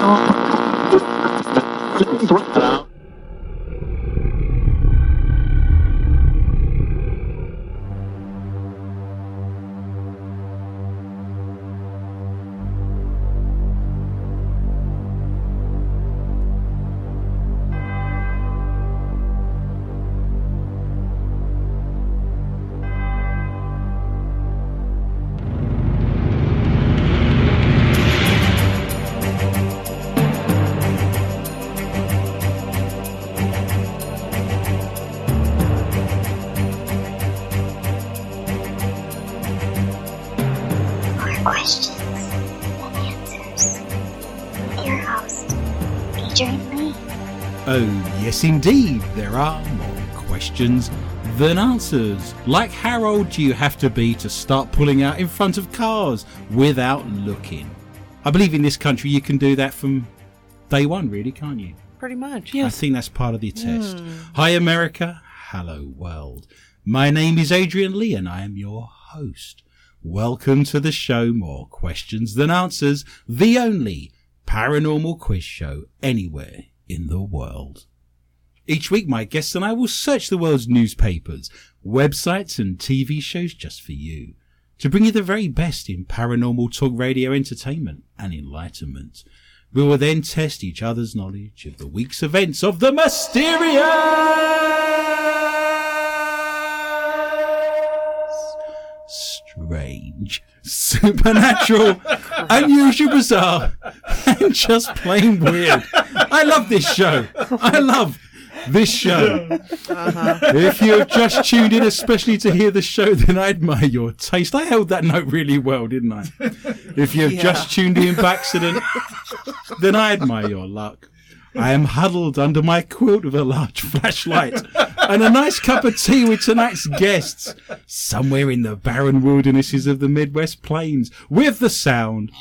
More yes, indeed, there are more questions than answers. Like how old do you have to be to start pulling out in front of cars without looking? I believe in this country you can do that from day one, really, can't you? Pretty much. Yeah. I think that's part of the test. Hmm. Hi, America. Hello, world. My name is Adrian Lee, and I am your host. Welcome to the show More Questions Than Answers, the only paranormal quiz show anywhere in the world. Each week, my guests and I will search the world's newspapers, websites, and TV shows just for you to bring you the very best in paranormal talk radio entertainment and enlightenment. We will then test each other's knowledge of the week's events of the mysterious, strange, supernatural, unusual, bizarre, and just plain weird. I love this show. I love this show. Uh-huh. If you have just tuned in, especially to hear the show, then I admire your taste. I held that note really well, didn't I? If you have just tuned in by accident, then I admire your luck. I am huddled under my quilt with a large flashlight and a nice cup of tea with tonight's guests, somewhere in the barren wildernesses of the Midwest plains, with the sound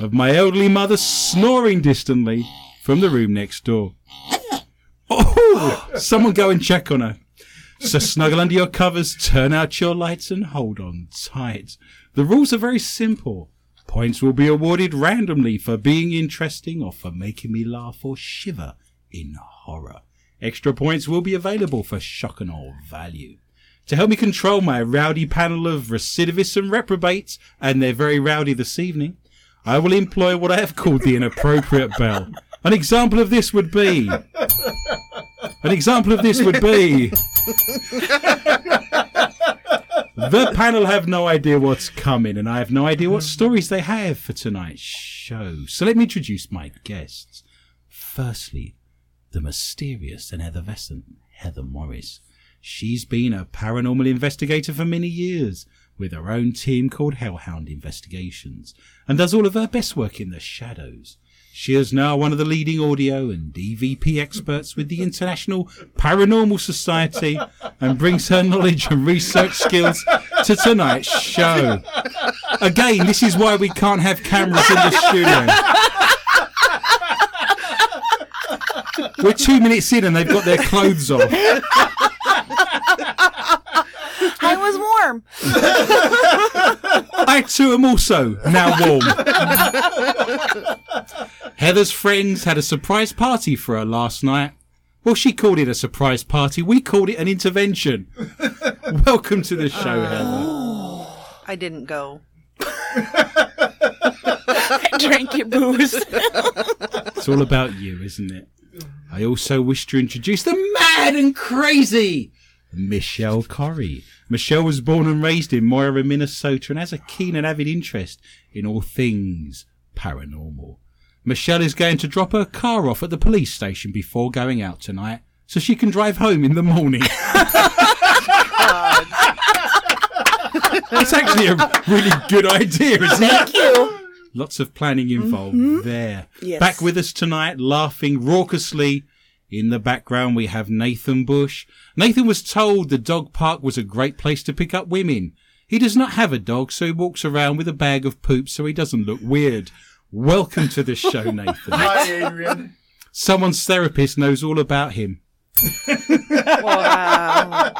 of my elderly mother snoring distantly from the room next door. Oh, someone go and check on her. So snuggle under your covers, turn out your lights, and hold on tight. The rules are very simple. Points will be awarded randomly for being interesting or for making me laugh or shiver in horror. Extra points will be available for shock and awe value. To help me control my rowdy panel of recidivists and reprobates, and they're very rowdy this evening, I will employ what I have called the inappropriate bell. An example of this would be. An example of this would be. The panel have no idea what's coming, and I have no idea what stories they have for tonight's show. So let me introduce my guests. Firstly, the mysterious and effervescent Heather Morris. She's been a paranormal investigator for many years, with her own team called Hellhound Investigations, and does all of her best work in the shadows. She is now one of the leading audio and EVP experts with the International Paranormal Society and brings her knowledge and research skills to tonight's show. Again, this is why we can't have cameras in the studio. We're two minutes in and they've got their clothes on. I was warm. I too am also now warm. Heather's friends had a surprise party for her last night. Well, she called it a surprise party. We called it an intervention. Welcome to the show, ah. Heather. I didn't go. I drank your booze. It's all about you, isn't it? I also wish to introduce the mad and crazy Michelle Corrie. Michelle was born and raised in Mora, Minnesota, and has a keen and avid interest in all things paranormal. Michelle is going to drop her car off at the police station before going out tonight so she can drive home in the morning. It's actually a really good idea, isn't it? Thank you. Lots of planning involved mm-hmm. there. Yes. Back with us tonight, laughing raucously. In the background, we have Nathan Bush. Nathan was told the dog park was a great place to pick up women. He does not have a dog, so he walks around with a bag of poop so he doesn't look weird. Welcome to the show, Nathan. Hi, Adrian. Someone's therapist knows all about him. Wow.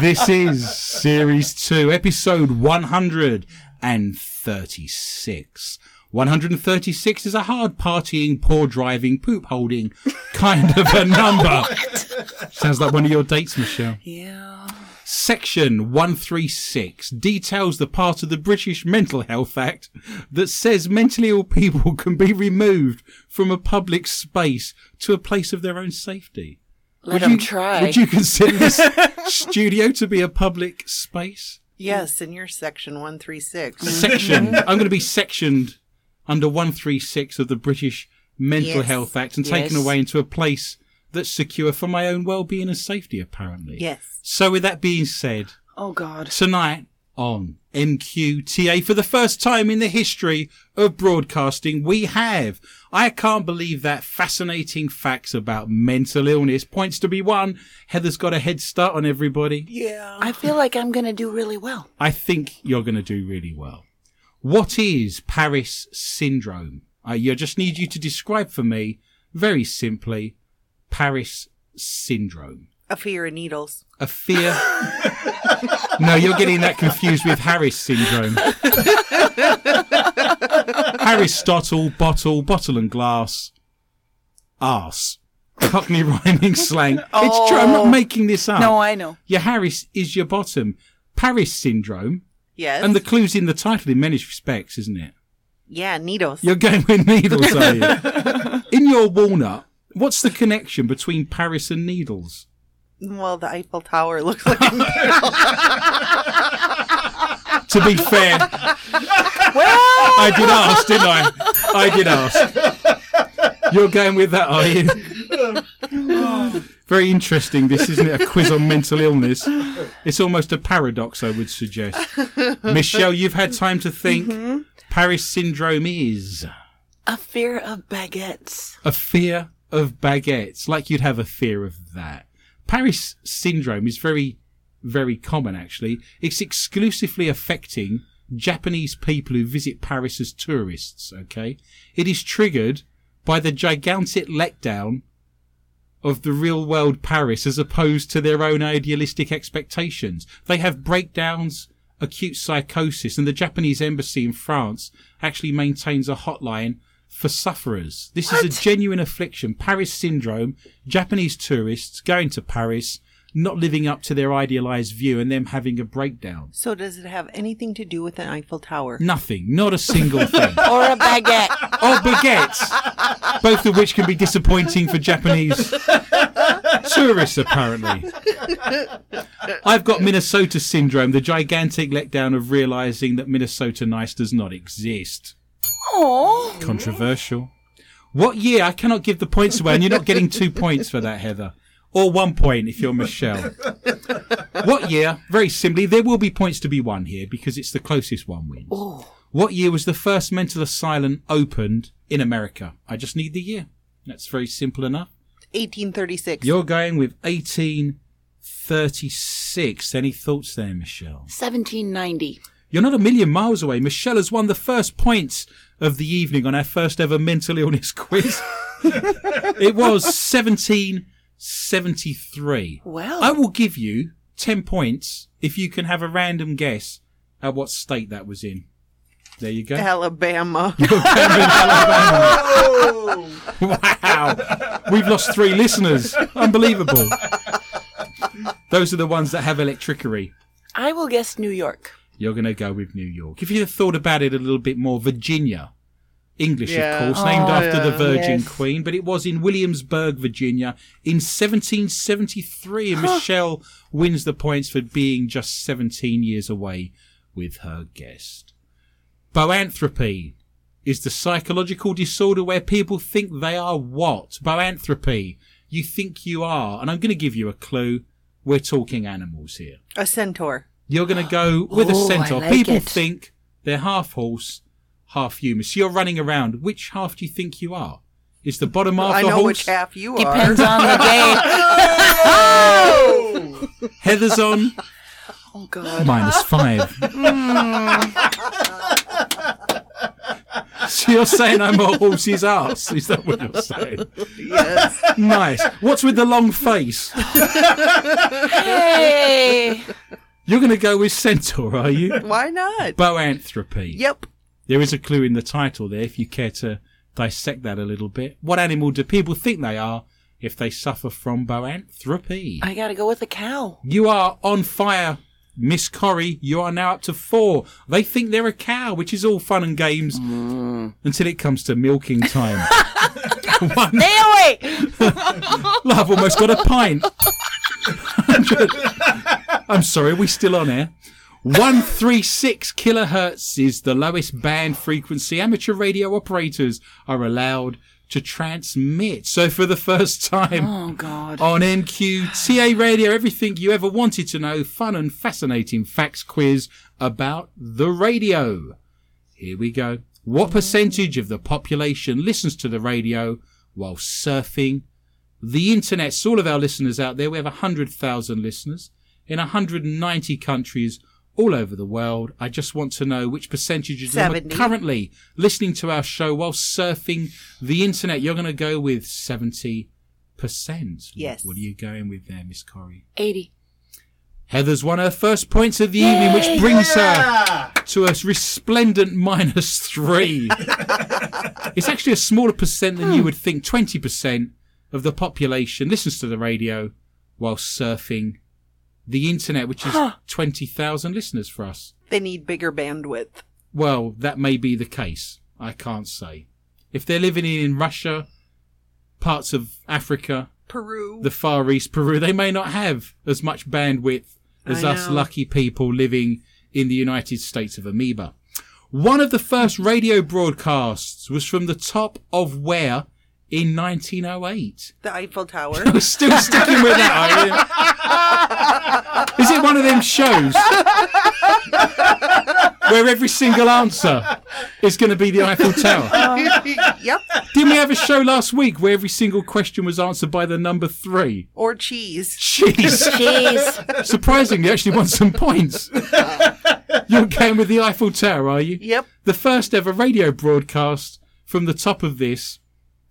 This is series two, episode 136. 136 is a hard partying, poor driving, poop holding kind of a number. Sounds like one of your dates, Michelle. Yeah. Section 136 details the part of the British Mental Health Act that says mentally ill people can be removed from a public space to a place of their own safety. Let you, them try. Would you consider this studio to be a public space? Yes, in your section 136. Section. Mm-hmm. I'm going to be sectioned under 136 of the British Mental Yes. Health Act and taken away into a place that's secure for my own well-being and safety, apparently. Yes. So with that being said, Oh, God. tonight on MQTA for the first time in the history of broadcasting we have I can't believe that fascinating facts about mental illness points to be won. Heather's got a head start on everybody Yeah. I feel like I'm going to do really well. I think you're going to do really well what is Paris syndrome uh, I I just need you to describe for me very simply Paris syndrome A fear of needles. a fear. no, you're getting that confused with Harris syndrome. Aristotle, bottle, bottle and glass, arse. Cockney rhyming slang. It's true. I'm not Oh. making this up. No, I know. Your Harris is your bottom. Paris syndrome, Yes. and the clue's in the title in many respects, isn't it? yeah, needles. You're going with needles, are you? in your walnut, what's the connection between Paris and needles? Well, the Eiffel Tower looks like a needle. To be fair, well, I did ask, didn't I? I did ask. You're going with that, are you? Very interesting, this, isn't it? A quiz on mental illness. It's almost a paradox, I would suggest. Michelle, you've had time to think. Mm-hmm. Paris syndrome is a fear of baguettes. a fear of baguettes, like you'd have a fear of that. Paris syndrome is very, very common, actually. It's exclusively affecting Japanese people who visit Paris as tourists, okay? It is triggered by the gigantic letdown of the real world Paris as opposed to their own idealistic expectations. They have breakdowns, acute psychosis, and the Japanese embassy in France actually maintains a hotline for sufferers. This is a genuine affliction. Paris syndrome, Japanese tourists going to Paris, not living up to their idealized view and them having a breakdown. So, does it have anything to do with an Eiffel Tower? Nothing, not a single thing. Or a baguette? or baguettes, both of which can be disappointing for Japanese tourists, apparently. I've got Minnesota syndrome, the gigantic letdown of realizing that Minnesota nice does not exist. Oh, Controversial. What year? I cannot give the points away, and you're not getting two points for that, Heather. Or one point if you're Michelle. what year? Very simply, there will be points to be won here because it's the closest one wins. Oh. What year was the first mental asylum opened in America? I just need the year. That's very simple enough. 1836. You're going with 1836. Any thoughts there, Michelle? 1790. You're not a million miles away. Michelle has won the first points of the evening on our first ever mental illness quiz. it was 1773. Well. I will give you 10 points if you can have a random guess at what state that was in. There you go. Alabama. You're Camden, Alabama. Wow. We've lost three listeners. Unbelievable. Those are the ones that have electricity. I will guess New York. You're going to go with New York. If you had thought about it a little bit more, Virginia. English, Yeah. of course, named Oh, after the. Virgin Yes. Queen, but it was in Williamsburg, Virginia in 1773. And Michelle wins the points for being just 17 years away with her guest. Boanthropy is the psychological disorder where people think they are what? Boanthropy. You think you are. And I'm going to give you a clue. We're talking animals here. A centaur. You're going to go with a Oh, centaur. like People it. think they're half horse, half human. So you're running around. Which half do you think you are? Is the bottom half I the know horse? which half you are. Depends on the day. Oh! Heather's on Oh, God. minus five. so you're saying I'm a horse's ass? Is that what you're saying? Yes. Nice. What's with the long face? hey. You're going to go with centaur, are you? Why not? Boanthropy. Yep. There is a clue in the title there if you care to dissect that a little bit. What animal do people think they are if they suffer from boanthropy? I gotta go with a cow. You are on fire, Miss Corrie. You are now up to four. They think they're a cow, which is all fun and games mm. until it comes to milking time. One, Stay away! love almost got a pint. I'm sorry, are we still on air? 136 kilohertz is the lowest band frequency amateur radio operators are allowed to transmit. So for the first time Oh God. on MQTA Radio, everything you ever wanted to know, fun and fascinating facts quiz about the radio. Here we go. What percentage of the population listens to the radio while surfing the internet? So all of our listeners out there, we have 100,000 listeners in 190 countries all over the world. I just want to know which percentage of them are currently listening to our show while surfing the internet. You're going to go with 70%. Yes. What are you going with there, Miss Corrie? 80. Heather's won her first points of the evening, which brings her to a resplendent minus three. it's actually a smaller percent than you would think. 20% of the population listens to the radio while surfing the internet, which is 20,000 listeners for us. They need bigger bandwidth. Well, that may be the case. I can't say. If they're living in Russia, parts of Africa, Peru. the Far East, Peru, they may not have as much bandwidth as I us lucky people living in the United States of Amoeba. One of the first radio broadcasts was from the top of where in 1908? the Eiffel Tower. We're still sticking with that? Is it one of them shows where every single answer is going to be the Eiffel Tower? yep. Didn't we have a show last week where every single question was answered by the number three? Or cheese. Cheese. Cheese. Surprisingly, actually won some points. You're going with the Eiffel Tower, are you? Yep. The first ever radio broadcast from the top of this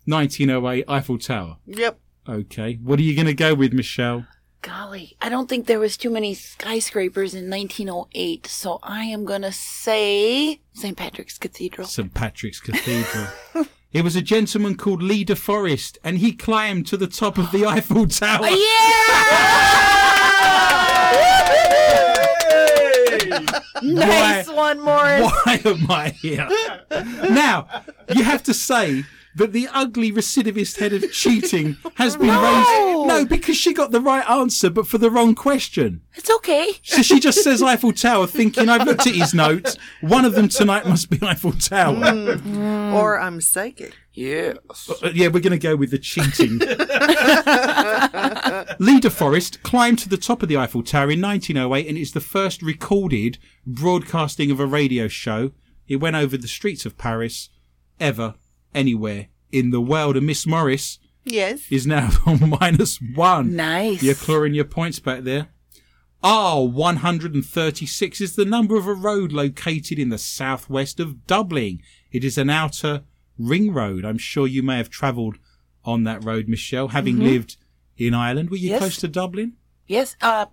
1908 Eiffel Tower. Yep. Okay. What are you going to go with, Michelle? Golly, I don't think there was too many skyscrapers in 1908, so I am gonna say St. Patrick's Cathedral. St. Patrick's Cathedral. it was a gentleman called Lee De Forest, and he climbed to the top of the Eiffel Tower. Yeah! nice one, Morris. Why am I here? now, you have to say that the ugly recidivist head of cheating has been raised. No, because she got the right answer, but for the wrong question. It's okay. So she just says Eiffel Tower, thinking I've looked at his notes. One of them tonight must be Eiffel Tower. Hmm. Hmm. Or I'm psychic. Yes. Uh, uh yeah, we're going to go with the cheating. Lee De Forest climbed to the top of the Eiffel Tower in 1908 and it's the first recorded broadcasting of a radio show. It went over the streets of Paris ever, anywhere in the world. And Miss Morris Yes. is now on minus one. Nice. You're clawing your points back there. R136 is the number of a road located in the southwest of Dublin. It is an outer ring road. I'm sure you may have travelled on that road, Michelle, having lived in Ireland. Were you Yes. close to Dublin? Yes. Uh,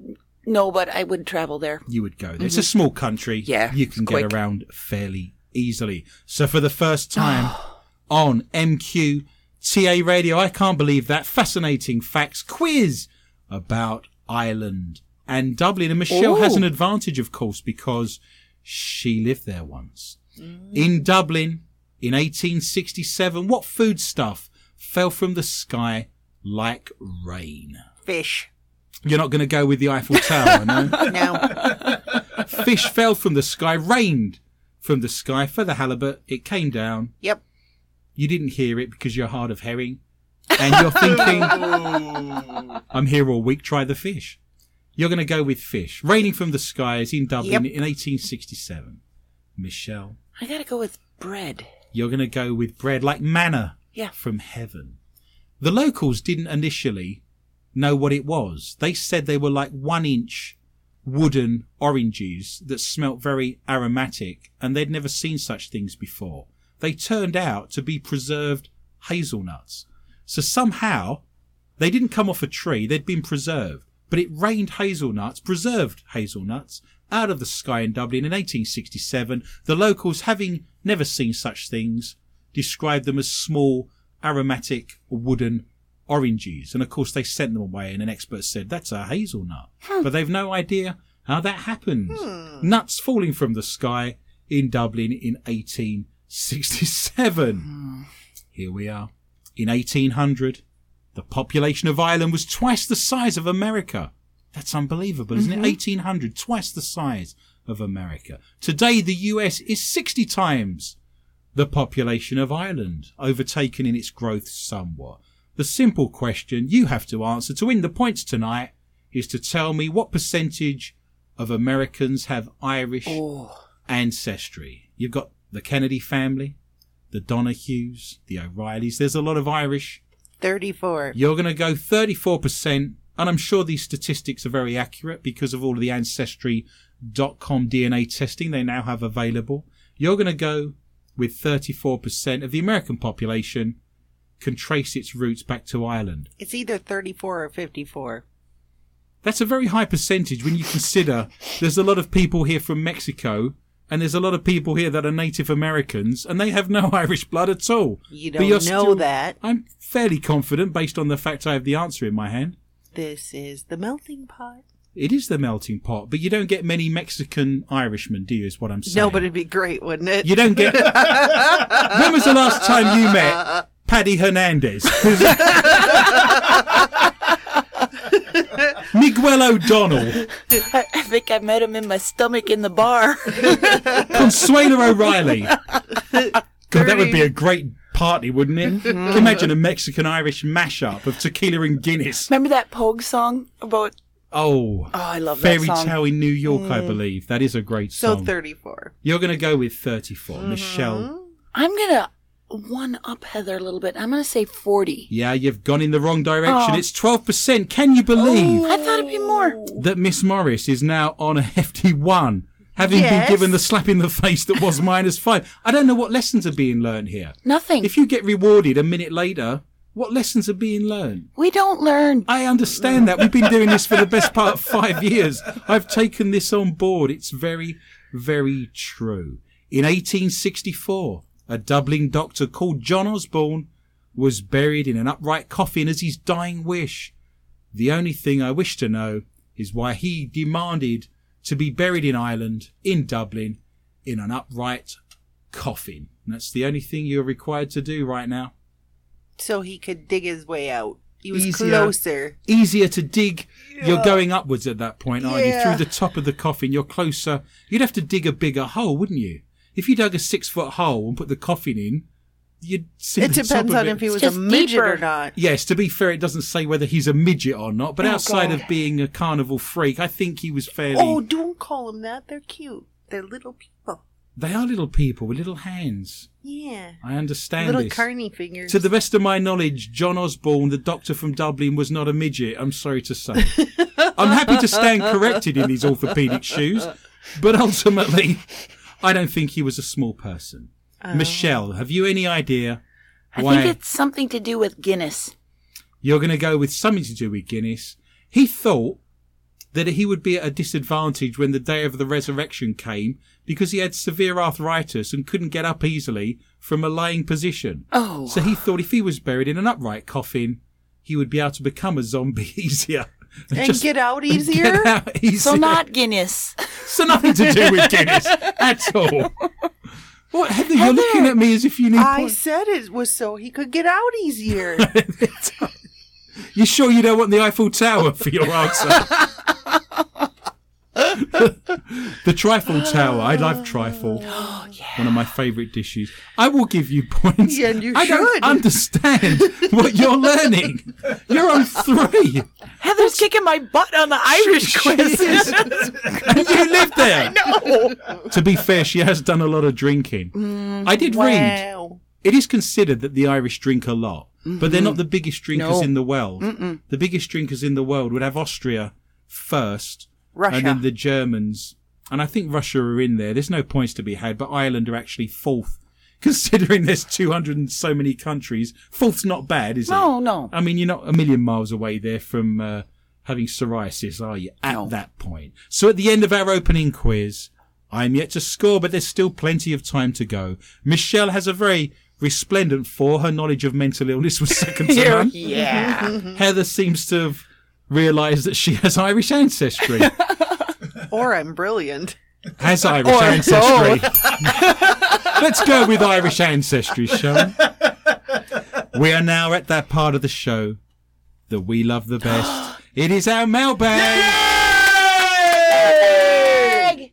no, but I would travel there. You would go there. It's a small country. Yeah, You can get quick. around fairly easily. So for the first time on MQ TA Radio, I can't believe that fascinating facts quiz about Ireland and Dublin. And Michelle has an advantage, of course, because she lived there once. Mm. In Dublin in 1867, what foodstuff fell from the sky like rain? Fish. You're not going to go with the Eiffel Tower, no? No. Fish fell from the sky, rained from the sky for the halibut. It came down. yep. You didn't hear it because you're hard of hearing. And you're thinking, I'm here all week, try the fish. You're going to go with fish. Raining from the skies in Dublin Yep. in 1867. Michelle, I gotta go with bread. you're going to go with bread like manna Yeah. from heaven. The locals didn't initially know what it was. They said they were like one inch wooden oranges that smelt very aromatic and they'd never seen such things before. They turned out to be preserved hazelnuts. So somehow they didn't come off a tree, they'd been preserved. but it rained hazelnuts, preserved hazelnuts, out of the sky in Dublin in 1867. The locals, having never seen such things, described them as small, aromatic wooden oranges. And of course, they sent them away, and an expert said, That's a hazelnut. But they've no idea how that happened. Hmm. Nuts falling from the sky in Dublin in 1867. Hmm. Here we are. In 1800, the population of Ireland was twice the size of America. That's unbelievable, isn't it? Mm-hmm. 1800, twice the size of America. Today, the US is 60 times the population of Ireland, overtaken in its growth somewhat. The simple question you have to answer to win the points tonight is to tell me what percentage of Americans have Irish oh. ancestry. You've got the Kennedy family, the Donahues, the O'Reillys. There's a lot of Irish 34. you're going to go 34%, and I'm sure these statistics are very accurate because of all of the Ancestry.com DNA testing they now have available. You're going to go with 34% of the American population can trace its roots back to Ireland. It's either 34 or 54. That's a very high percentage when you consider there's a lot of people here from Mexico and there's a lot of people here that are Native Americans and they have no Irish blood at all. You But don't you're know still- that. I'm fairly confident based on the fact I have the answer in my hand. This is the melting pot. It is the melting pot, but you don't get many Mexican Irishmen, do you? Is what I'm saying. No, but it'd be great, wouldn't it? you don't get. when was the last time you met Paddy Hernandez? Miguel O'Donnell, I, I think I met him in my stomach in the bar. Consuelo O'Reilly. God, that would be a great party, wouldn't it? Can you imagine a Mexican Irish mashup of tequila and Guinness? Remember that Pogue song about? Oh, Oh, I love Fairy that song. Tale in New York, I mm. believe. That is a great song. so 34. You're going to go with 34. Michelle. Mm-hmm. I'm gonna one up Heather a little bit. I'm gonna say forty. Yeah, you've gone in the wrong direction. Oh. It's 12%. Can you believe oh. I thought it'd be more. that Miss Morris is now on a hefty one, having Yes. been given the slap in the face that was minus five? I don't know what lessons are being learned here. Nothing. If you get rewarded a minute later, what lessons are being learned? we don't learn. I understand that. We've been doing this for the best part of five years. I've taken this on board. It's very, very true. In 1864, a Dublin doctor called John Osborne was buried in an upright coffin as his dying wish. The only thing I wish to know is why he demanded to be buried in Ireland, in Dublin, in an upright coffin. And that's the only thing you're required to do right now. So he could dig his way out. He was Easier. closer. easier to dig. You're going upwards at that point, aren't you? Through the top of the coffin, you're closer. You'd have to dig a bigger hole, wouldn't you? If you dug a six foot hole and put the coffin in, you'd see It the top depends of on it. if he was just a midget deeper. or not. Yes, to be fair, it doesn't say whether he's a midget or not, but Oh, outside God. of being a carnival freak, I think he was fairly. Oh, don't call them that. They're cute. They're little people. They are little people with little hands. Yeah. I understand Little this. carny fingers. To the best of my knowledge, John Osborne, the doctor from Dublin, was not a midget. I'm sorry to say. I'm happy to stand corrected in these orthopaedic shoes, but ultimately, I don't think he was a small person. Oh. Michelle, have you any idea I why think it's something to do with Guinness. you're going to go with something to do with Guinness? He thought that he would be at a disadvantage when the day of the resurrection came because he had severe arthritis and couldn't get up easily from a lying position. Oh, So he thought if he was buried in an upright coffin, he would be able to become a zombie easier. and Just get out get easier? out easier. so not Guinness. So nothing to do with Guinness at all. What, Heather, you're looking at me as if you need I points. said it was so he could get out easier. You sure you don't want the Eiffel Tower for your answer? the trifle tower. I love trifle. One of my favourite dishes. I will give you points. Yeah, and you I don't understand what you're learning. You're on three. Heather's kicking my butt on the Irish quiz. and you live there. No. To be fair, she has done a lot of drinking. Mm, I did read. It is considered that the Irish drink a lot, but they're not the biggest drinkers No. in the world. The biggest drinkers in the world would have Austria first, Russia. and then the Germans. And I think Russia are in there. There's no points to be had, but Ireland are actually fourth. Considering there's 200 and so many countries, fourth's not bad, is it? No, no. I mean, you're not a million miles away there from uh, having psoriasis, are you? At No. that point. So at the end of our opening quiz, I am yet to score, but there's still plenty of time to go. Michelle has a very resplendent four. Her knowledge of mental illness was second to none. yeah. Heather seems to have realised that she has Irish ancestry. Or I'm brilliant. Has Irish Or ancestry. Let's go with Irish ancestry, shall we? We are now at that part of the show that we love the best. it is our mailbag.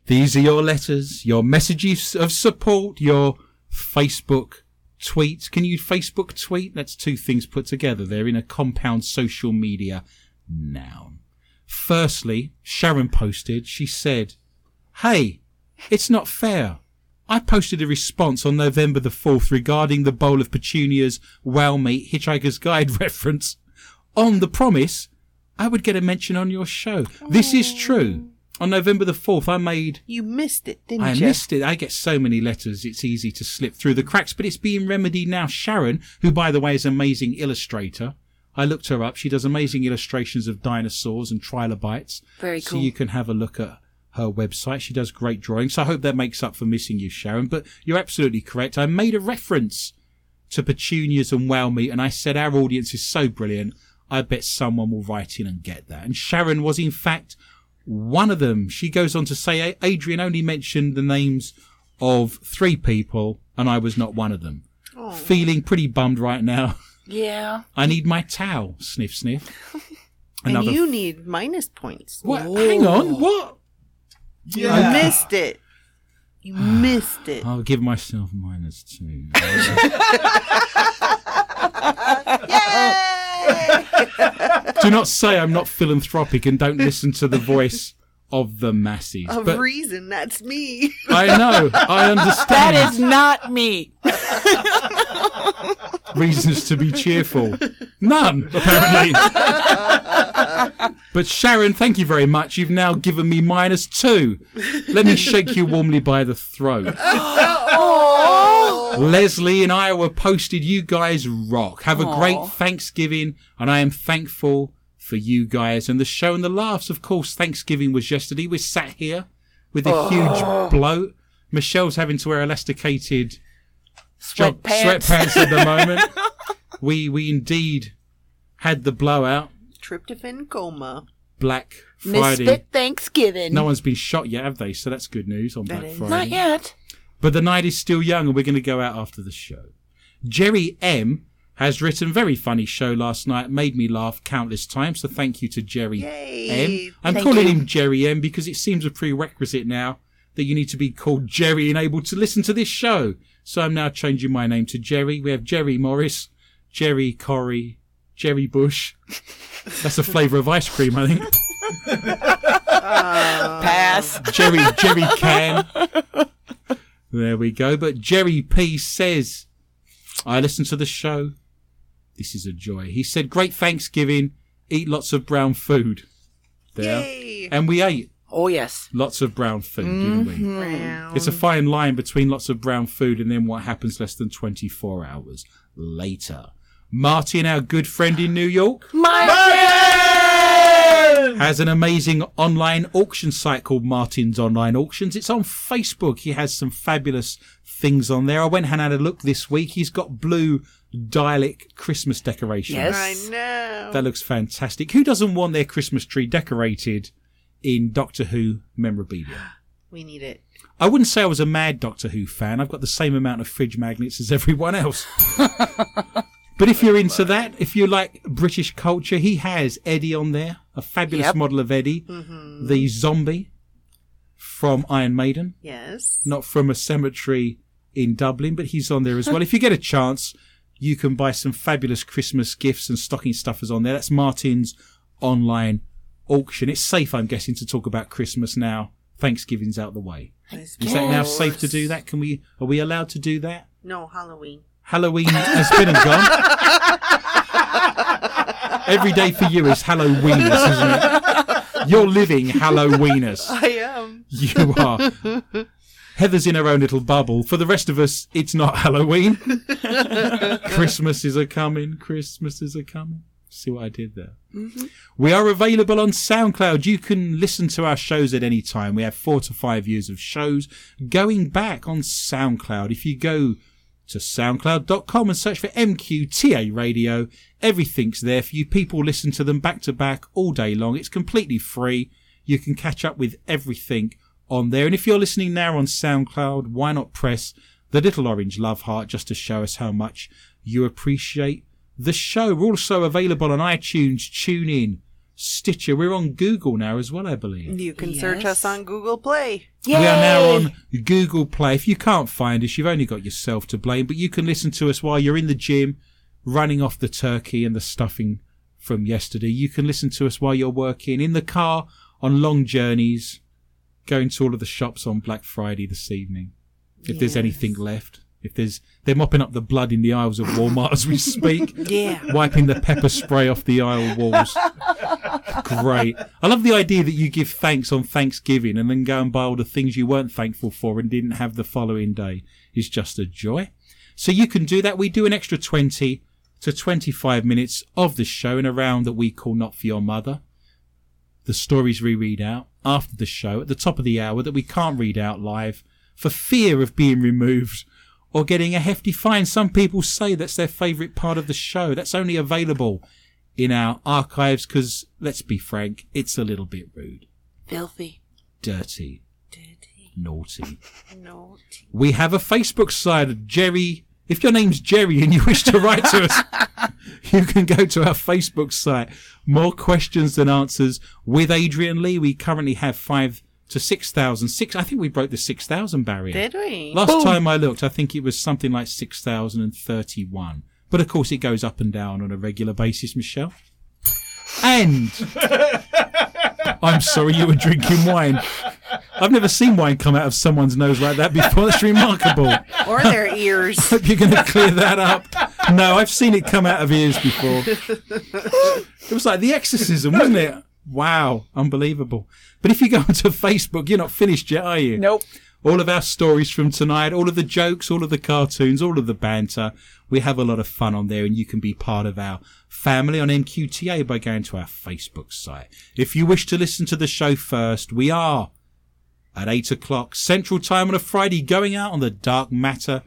These are your letters, your messages of support, your Facebook tweets. Can you Facebook tweet? That's two things put together. They're in a compound social media noun. Firstly, Sharon posted, she said, Hey, it's not fair. I posted a response on November the 4th regarding the bowl of petunias, whale meat, Hitchhiker's Guide reference. On the promise, I would get a mention on your show. This is true. On November the 4th, I made You missed it, didn't I you? I missed it. I get so many letters, it's easy to slip through the cracks, but it's being remedied now. Sharon, who by the way is an amazing illustrator, I looked her up. She does amazing illustrations of dinosaurs and trilobites. Very cool. So you can have a look at her website. She does great drawings. So I hope that makes up for missing you, Sharon. But you're absolutely correct. I made a reference to petunias and whale meat, and I said our audience is so brilliant. I bet someone will write in and get that. And Sharon was in fact one of them. She goes on to say Adrian only mentioned the names of three people, and I was not one of them. Feeling pretty bummed right now. Yeah. I need my towel. Sniff, sniff. And you need minus points. What? Hang on. What? You missed it. You missed it. I'll give myself minus two. Do not say I'm not philanthropic and don't listen to the voice of the masses. Of but reason, that's me. I know. I understand. That is not me. reasons to be cheerful. None, apparently. but Sharon, thank you very much. You've now given me minus two. Let me shake you warmly by the throat. Leslie in Iowa posted, You guys rock. Have a great Thanksgiving, and I am thankful for you guys and the show and the laughs. Of course, Thanksgiving was yesterday. We're sat here with a oh. huge bloat. Michelle's having to wear elasticated Sweatpants. sweatpants at the moment. we we indeed had the blowout. Tryptophan coma. Black Friday. Misfit Thanksgiving. No one's been shot yet, have they? So that's good news on Black is. Friday. Not yet. But the night is still young and we're going to go out after the show. Jerry M has written very funny show last night, made me laugh countless times. So thank you to Jerry Yay. M. I'm Thank calling you. him Jerry M because it seems a prerequisite now that you need to be called Jerry and able to listen to this show. So I'm now changing my name to Jerry. We have Jerry Morris, Jerry Corey, Jerry Bush. That's a flavour of ice cream, I think. Pass. Jerry Jerry can. There we go. But Jerry P says, I listen to the show. This is a joy. He said, Great Thanksgiving. Eat lots of brown food. There. Yay. And we ate Oh, yes. lots of brown food, didn't we? Mm-hmm. Brown. It's a fine line between lots of brown food and then what happens less than 24 hours later. Martin, our good friend in New York, has an amazing online auction site called Martin's Online Auctions. It's on Facebook. He has some fabulous things on there. I went and had a look this week. He's got blue Dalek Christmas decorations. Yes. I know. That looks fantastic. Who doesn't want their Christmas tree decorated in Doctor Who memorabilia? we need it. I wouldn't say I was a mad Doctor Who fan. I've got the same amount of fridge magnets as everyone else. but if you're into that, if you like British culture, he has Eddie on there, a fabulous Yep. model of Eddie, mm-hmm. the zombie from Iron Maiden, Yes. not from a cemetery in Dublin, but he's on there as well. if you get a chance, you can buy some fabulous Christmas gifts and stocking stuffers on there. That's Martin's online auction. It's safe, I'm guessing, to talk about Christmas now. Thanksgiving's out the way. Is that now safe to do that? Can we? Are we allowed to do that? No, Halloween. Halloween has been and gone. Every day for you is Halloweenus, isn't it? You're living Halloweenus. I am. You are. Heather's in her own little bubble. For the rest of us, it's not Halloween. Christmas is a coming. Christmas is a coming. See what I did there? Mm-hmm. We are available on SoundCloud. You can listen to our shows at any time. We have four to five years of shows going back on SoundCloud. If you go to soundcloud.com and search for MQTA Radio, everything's there for you. People listen to them back to back all day long. It's completely free. You can catch up with everything on there. And if you're listening now on SoundCloud, why not press the little orange love heart just to show us how much you appreciate the show. We're also available on iTunes, TuneIn, Stitcher. We're on Google now as well, I believe. You can search us on Google Play. Yay! We are now on Google Play. If you can't find us, you've only got yourself to blame, but you can listen to us while you're in the gym, running off the turkey and the stuffing from yesterday. You can listen to us while you're working, in the car, on long journeys, going to all of the shops on Black Friday this evening. If there's anything left. If there's, they're mopping up the blood in the aisles of Walmart as we speak. Yeah. Wiping the pepper spray off the aisle walls. Great. I love the idea that you give thanks on Thanksgiving and then go and buy all the things you weren't thankful for and didn't have the following day. Is just a joy. So you can do that. We do an extra 20 to 25 minutes of the show in a round that we call Not For Your Mother. The stories we read out after the show at the top of the hour that we can't read out live for fear of being removed or getting a hefty fine. Some people say that's their favourite part of the show. That's only available in our archives because, let's be frank, it's a little bit rude, Filthy. dirty, Dirty. naughty. Naughty. We have a Facebook side, of Jerry. If your name's Jerry and you wish to write to us, you can go to our Facebook site. More questions than answers with Adrian Lee. We currently have five to six thousand. Six. I think we broke the six thousand barrier. Did we? Last time I looked, I think it was something like 6,031. But of course, it goes up and down on a regular basis, Michelle. And I'm sorry you were drinking wine. I've never seen wine come out of someone's nose like that before. That's remarkable. Or their ears. Hope you're going to clear that up. No, I've seen it come out of ears before. It was like the exorcism, wasn't it? Wow, unbelievable. But if you go onto Facebook, you're not finished yet, are you? Nope. All of our stories from tonight, all of the jokes, all of the cartoons, all of the banter. We have a lot of fun on there and you can be part of our family on MQTA by going to our Facebook site. If you wish to listen to the show first, we are at eight o'clock central time on a Friday going out on the Dark Matter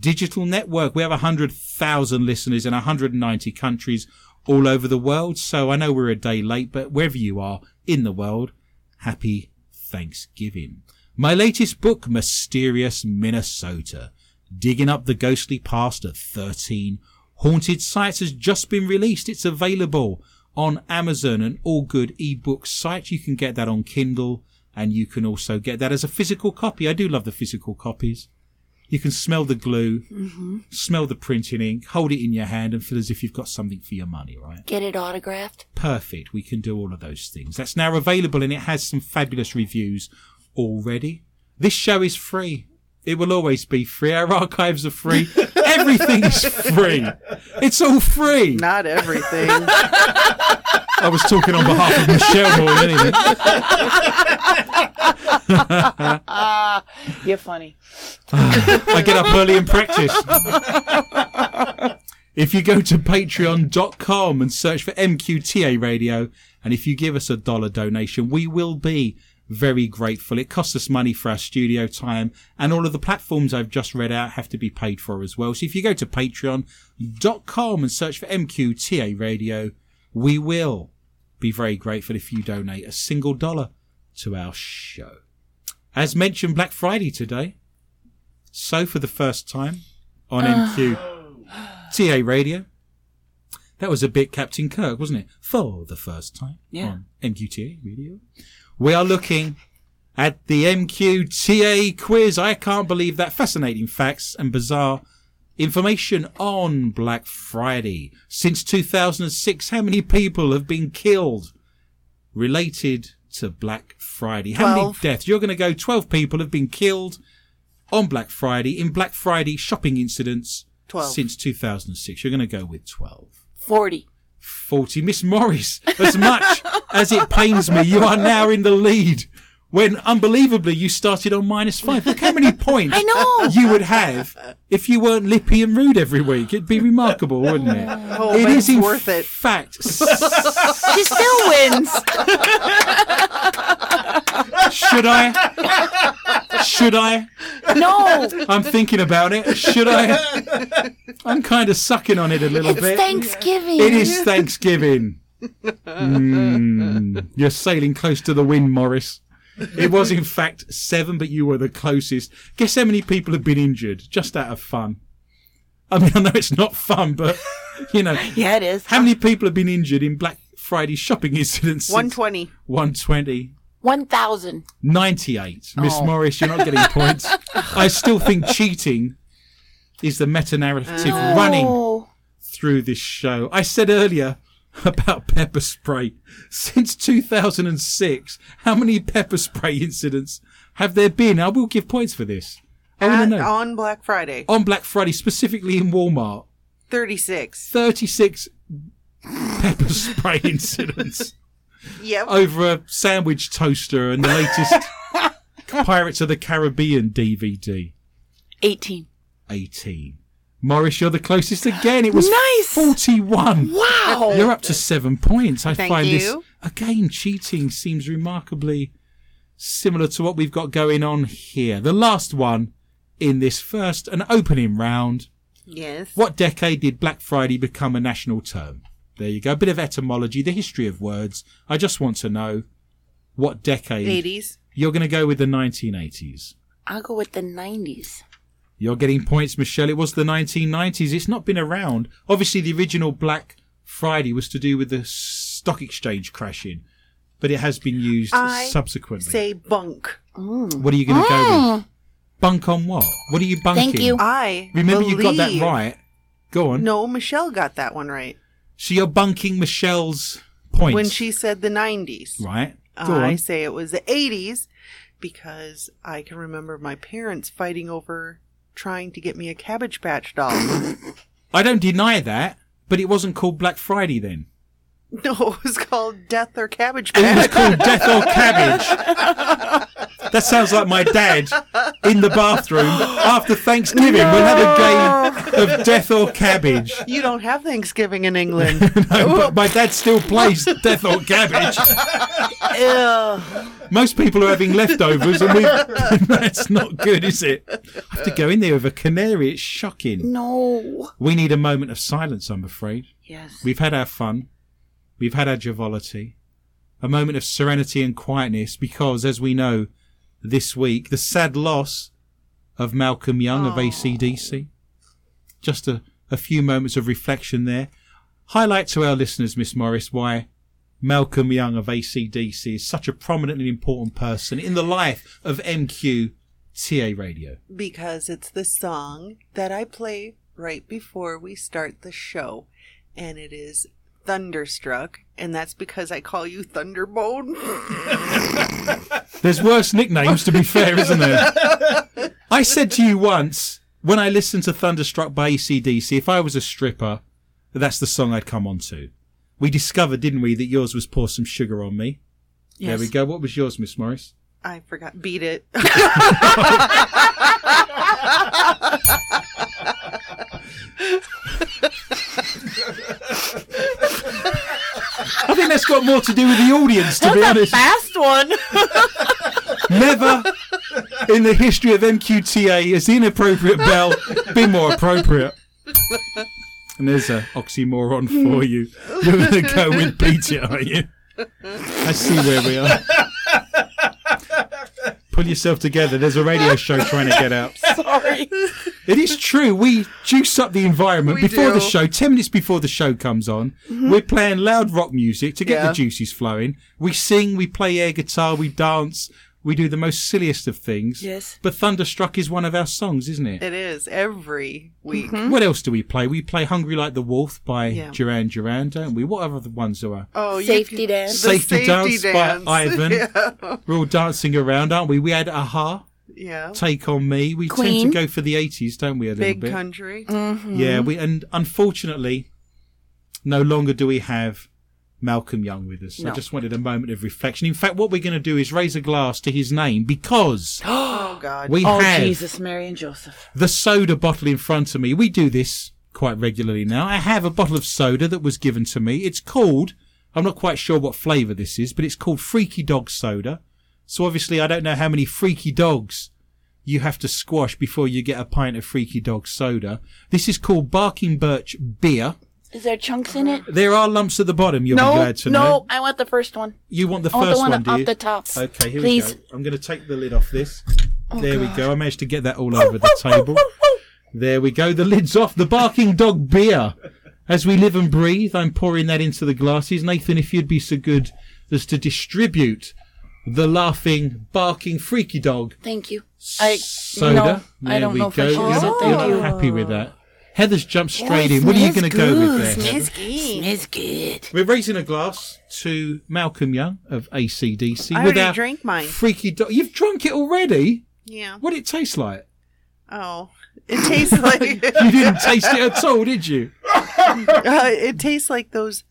digital network. We have 100,000 listeners in 190 countries all over the world. So I know we're a day late, but wherever you are in the world, happy Thanksgiving. My latest book, Mysterious Minnesota, digging up the ghostly past at 13 haunted sites has just been released. It's available on Amazon and all good ebook sites. You can get that on Kindle and you can also get that as a physical copy. I do love the physical copies. You can smell the glue, mm-hmm. smell the printing ink, hold it in your hand and feel as if you've got something for your money, right? Get it autographed. Perfect. We can do all of those things. That's now available and it has some fabulous reviews already. This show is free. It will always be free. Our archives are free. Everything is free. It's all free. Not everything. I was talking on behalf of Michelle more than anything. You're funny. Ah, I get up early and practice. If you go to patreon.com and search for MQTA Radio, and if you give us a dollar donation, we will be very grateful. It costs us money for our studio time, and all of the platforms I've just read out have to be paid for as well. So if you go to patreon.com and search for MQTA Radio, we will be very grateful if you donate a single dollar to our show. As mentioned, Black Friday today. So for the first time on ah. MQ TA Radio. That was a bit Captain Kirk, wasn't it? For the first time Yeah. on MQTA Radio. We are looking at the MQTA quiz. I can't believe that. Fascinating facts and bizarre information on Black Friday. Since 2006, how many people have been killed related to Black Friday? How many deaths? You're going to go 12 people have been killed on Black Friday in Black Friday shopping incidents Twelve. since 2006. You're going to go with 12. 40. 40. Miss Morris, as much as it pains me, you are now in the lead when unbelievably you started on minus five. Look how many points I know. you would have if you weren't lippy and rude every week. It'd be remarkable, wouldn't it? Oh, it but is it's in worth it. fact. She still wins. Should I? Should I? No, I'm thinking about it. Should I? I'm kind of sucking on it a little bit. it's bit. Thanksgiving. It is Thanksgiving. Mm, you're sailing close to the wind, Morris. It was, in fact, seven, but you were the closest. Guess how many people have been injured just out of fun? I mean, I know it's not fun, but, you know, Yeah, it is. how many people have been injured in Black Friday shopping incidents? 120. 120. One thousand. 98. Miss Oh. Morris, you're not getting points. I still think cheating is the meta narrative oh. running Oh, through this show. I said earlier about pepper spray. Since 2006, how many pepper spray incidents have there been? I will give points for this. I want At- know. on Black Friday. On Black Friday, specifically in Walmart, 36. 36 pepper spray incidents Yep. over a sandwich toaster and the latest Pirates of the Caribbean DVD. eighteen. 18. Morris, you're the closest again. It was Nice. 41. Wow. You're up to seven points. I Thank find this again. Cheating seems remarkably similar to what we've got going on here. The last one in this first and opening round. Yes. What decade did Black Friday become a national term? There you go. A bit of etymology, the history of words. I just want to know what decade 80s. you're going to go with the 1980s. I'll go with the nineties. You're getting points, Michelle. It was the 1990s. It's not been around. Obviously, the original Black Friday was to do with the stock exchange crashing, but it has been used I subsequently. Say bunk. Mm. what are you going to go with? Mm. Bunk on what? What are you bunking? Thank you. I Remember, you got that right. Go on. No, Michelle got that one right. So you're bunking Michelle's point. When she said the 90s. Right. Uh, Go I on. say it was the 80s because I can remember my parents fighting over trying to get me a Cabbage Patch doll. I don't deny that, but it wasn't called Black Friday then. no, it was called Death or Cabbage It was called Death or Cabbage. That sounds like my dad in the bathroom after Thanksgiving. We'll have a game of Death or Cabbage. You don't have Thanksgiving in England. No, but my dad still plays Death or Cabbage. Ugh. Most people are having leftovers, and we. That's not good, is it? I have to go in there with a canary. It's shocking. No. We need a moment of silence. I'm afraid. Yes. We've had our fun. We've had our joviality. A moment of serenity and quietness because, as we know, this week, the sad loss of Malcolm Young of ACDC. Just a, a few moments of reflection there. Highlight to our listeners, Miss Morris, why Malcolm Young of ACDC is such a prominent and important person in the life of MQ TA Radio. because it's the song that I play right before we start the show. And it is Thunderstruck. And that's because I call you Thunderbone. There's worse nicknames, to be fair, isn't there? I said to you once, when I listened to Thunderstruck by ACDC, if I was a stripper, that's the song I'd come on to. We discovered, didn't we, that yours was Pour Some Sugar on Me. There we go. What was yours, Miss Morris? I forgot. Beat it. I think that's got more to do with the audience, to be honest. Fast one. Never in the history of MQTA has the inappropriate bell been more appropriate. And there's a oxymoron for you. You're going to go with beat it, are you? I see where we are. Pull yourself together. There's a radio show trying to get out. Sorry. It is true. We juice up the environment We before the show. Ten minutes before the show comes on, mm-hmm. we're playing loud rock music to get Yeah. the juices flowing. We sing, we play air guitar, we dance, we do the most silliest of things. Yes. But Thunderstruck is one of our songs, isn't it? It is every week. Mm-hmm. What else do we play? We play Hungry Like the Wolf by Yeah. Duran Duran, don't we? What other ones are? Uh, oh, Safety can- dance. the Safety Dance by Ivan. Yeah. We're all dancing around, aren't we? We had Aha, yeah. Take On Me. We tend to go for the 80s, don't we, a little Big bit? country. Mm-hmm. Yeah, we and unfortunately, no longer do we have Malcolm Young with us. I just wanted a moment of reflection. In fact, what we're going to do is raise a glass to his name because Oh God. we Oh, have Jesus, Mary, and Joseph. the soda bottle in front of me. We do this quite regularly now. I have a bottle of soda that was given to me. It's called, I'm not quite sure what flavour this is, but it's called Freaky Dog Soda. So obviously I don't know how many freaky dogs you have to squash before you get a pint of Freaky Dog Soda. This is called Barking Birch Beer. Is there chunks in it? There are lumps at the bottom, you'll be No, glad to know. no, know. I want the first one. You want the I want first the one, one, off the top. Okay, here Please. we go. I'm going to take the lid off this. Oh, there we go. I managed to get that all oh, over the oh, oh, table. There we go. The lid's off. The barking dog beer. As we live and breathe, I'm pouring that into the glasses. Nathan, if you'd be so good as to distribute the laughing, barking, freaky dog Thank you. I soda. no, there I don't we know if go. I should You're not, you're not you. happy with that. Heather's jumped straight Yeah, in. What are you going to go with there? good. Smells good. We're raising a glass to Malcolm Young of ACDC. I with already our drank mine. Freaky dog. You've drunk it already? Yeah. What did it taste like? Oh, it tastes like You didn't taste it at all, did you? uh, it tastes like those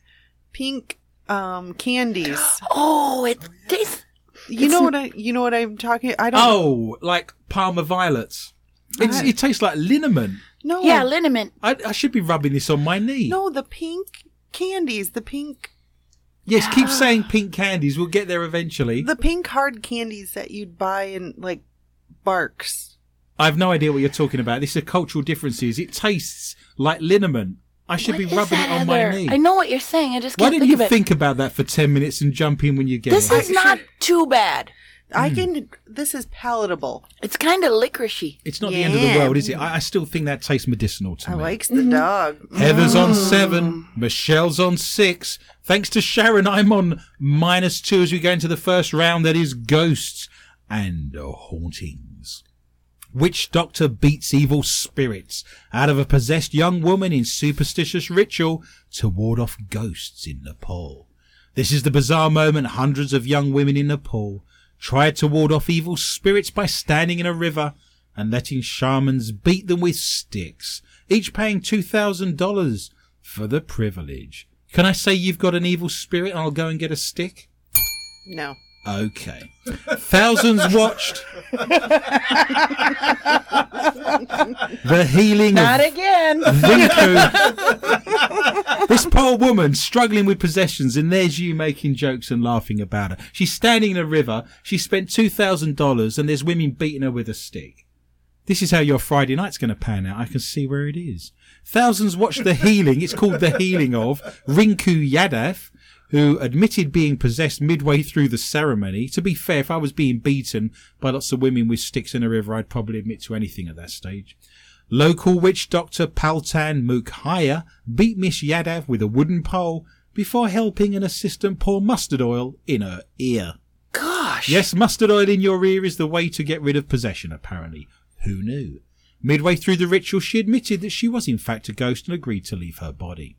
pink um candies. Oh, it tastes. You know what I? You know what I'm talking? I don't. Oh, like Parma violets. It's, Ah. it tastes like liniment. no. Yeah, liniment. I, I should be rubbing this on my knee. no, the pink candies. The pink. Yes, keep saying pink candies. We'll get there eventually. The pink hard candies that you'd buy in like Barks. I have no idea what you're talking about. This is cultural differences. It tastes like liniment. I should What be is rubbing that, it on my Heather? knee. I know what you're saying. I just Why can't didn't think you of it. think about that for 10 minutes and jump in when you get This it? is not too bad. I Hmm. can. This is palatable. It's kind of licoricey. It's not the end of the world, is it? I, I still think that tastes medicinal to I me. likes the dog. Heather's on seven. Michelle's on six. Thanks to Sharon, I'm on minus two as we go into the first round. That is ghosts and hauntings. Witch doctor beats evil spirits out of a possessed young woman in superstitious ritual to ward off ghosts in Nepal. This is the bizarre moment hundreds of young women in Nepal tried to ward off evil spirits by standing in a river and letting shamans beat them with sticks, each paying $2,000 for the privilege. Can I say you've got an evil spirit and I'll go and get a stick? No. Okay. Thousands watched. the healing Not of again. Rinku. this poor woman struggling with possessions, and there's you making jokes and laughing about her. She's standing in a river. She spent $2,000 and there's women beating her with a stick. This is how your Friday night's going to pan out. I can see where it is. Thousands watched the healing. It's called the healing of Rinku Yadav, who admitted being possessed midway through the ceremony. To be fair, if I was being beaten by lots of women with sticks in a river, I'd probably admit to anything at that stage. Local witch doctor Paltan Mukhaya beat Miss Yadav with a wooden pole before helping an assistant pour mustard oil in her ear. Gosh. Yes, mustard oil in your ear is the way to get rid of possession, apparently. Who knew? Midway through the ritual, she admitted that she was in fact a ghost and agreed to leave her body.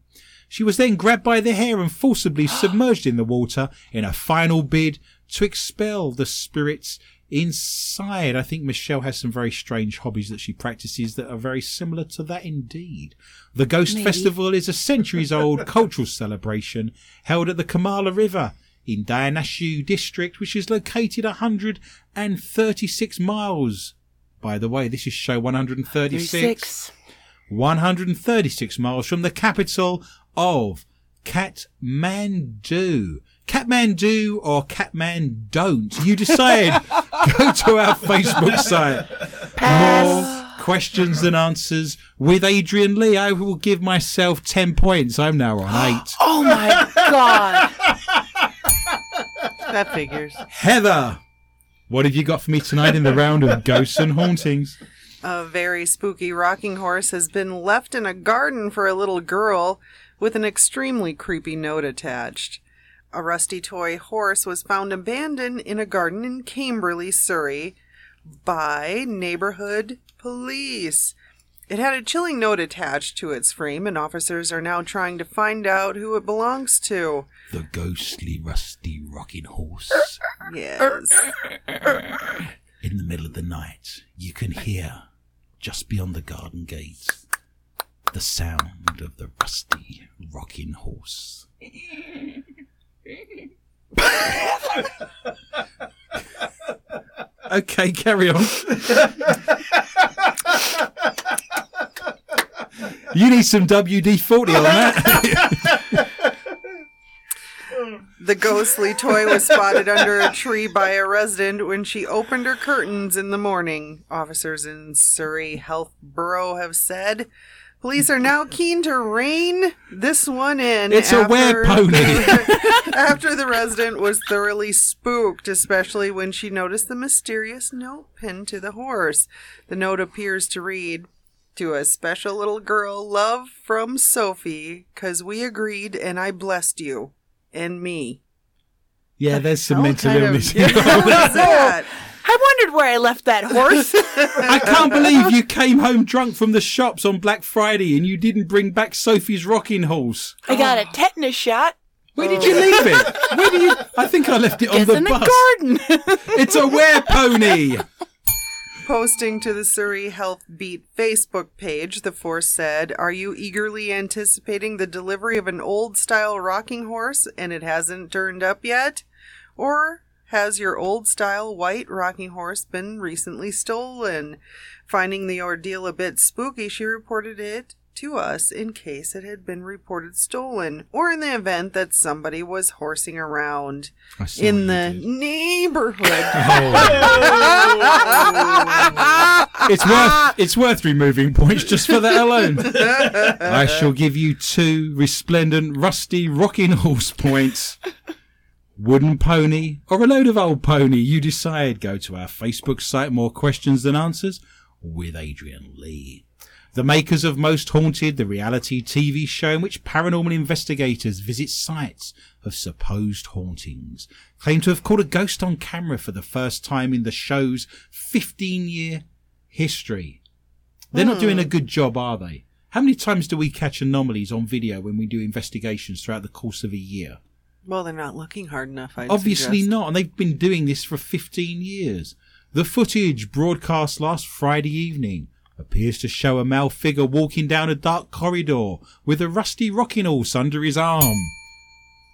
She was then grabbed by the hair and forcibly submerged in the water in a final bid to expel the spirits inside. I think Michelle has some very strange hobbies that she practices that are very similar to that indeed. The Ghost Maybe. Festival is a centuries old cultural celebration held at the Kamala River in Dayanashu district, which is located 136 miles. By the way, this is show 136. 36. 136 miles from the capital of Kathmandu. Kathmandu or Catman don't. You decide. Go to our Facebook site. More questions than answers with Adrian Lee. I will give myself 10 points. I'm now on 8. Oh my god. That figures. Heather, what have you got for me tonight in the round of ghosts and hauntings? A very spooky rocking horse has been left in a garden for a little girl with an extremely creepy note attached. A rusty toy horse was found abandoned in a garden in Camberley, Surrey, by neighborhood police. It had a chilling note attached to its frame, and officers are now trying to find out who it belongs to. The ghostly, rusty, rocking horse. Yes. In the middle of the night, you can hear, just beyond the garden gate, the sound of the rusty, rocking horse. Okay, carry on. you need some WD 40 on that. The ghostly toy was spotted under a tree by a resident when she opened her curtains in the morning. Officers in Surrey Heath Borough have said police are now keen to rein this one in. It's a were pony. after the resident was thoroughly spooked, especially when she noticed the mysterious note pinned to the horse. The note appears to read, to a special little girl, love from Sophie, 'cause we agreed and I blessed you. And me. yeah, there's some mental kind of- illness. What was that? I wondered where I left that horse. I can't believe you came home drunk from the shops on Black Friday and you didn't bring back Sophie's rocking horse. I got a oh. tetanus shot. Where did you leave it? Where do you? I think I left it on Guess the in bus. the garden. It's a were pony. Posting to the Surrey Heath Beat Facebook page, the force said, Are you eagerly anticipating the delivery of an old style rocking horse and it hasn't turned up yet? Or has your old style white rocking horse been recently stolen? Finding the ordeal a bit spooky, she reported it to us in case it had been reported stolen or in the event that somebody was horsing around in the neighborhood. Oh. It's worth it's worth removing points just for that alone. I shall give you two resplendent rusty rocking horse points. Wooden pony or a load of old pony, you decide. Go to our Facebook site, more questions than answers, with Adrian Lee. The makers of Most Haunted, the reality TV show in which paranormal investigators visit sites of supposed hauntings, claim to have caught a ghost on camera for the first time in the show's 15 year history. They're not doing a good job, are they? How many times do we catch anomalies on video when we do investigations throughout the course of a year? Well, they're not looking hard enough. I'd Obviously suggest. not, and they've been doing this for 15 years. The footage, broadcast last Friday evening, appears to show a male figure walking down a dark corridor with a rusty rocking horse under his arm.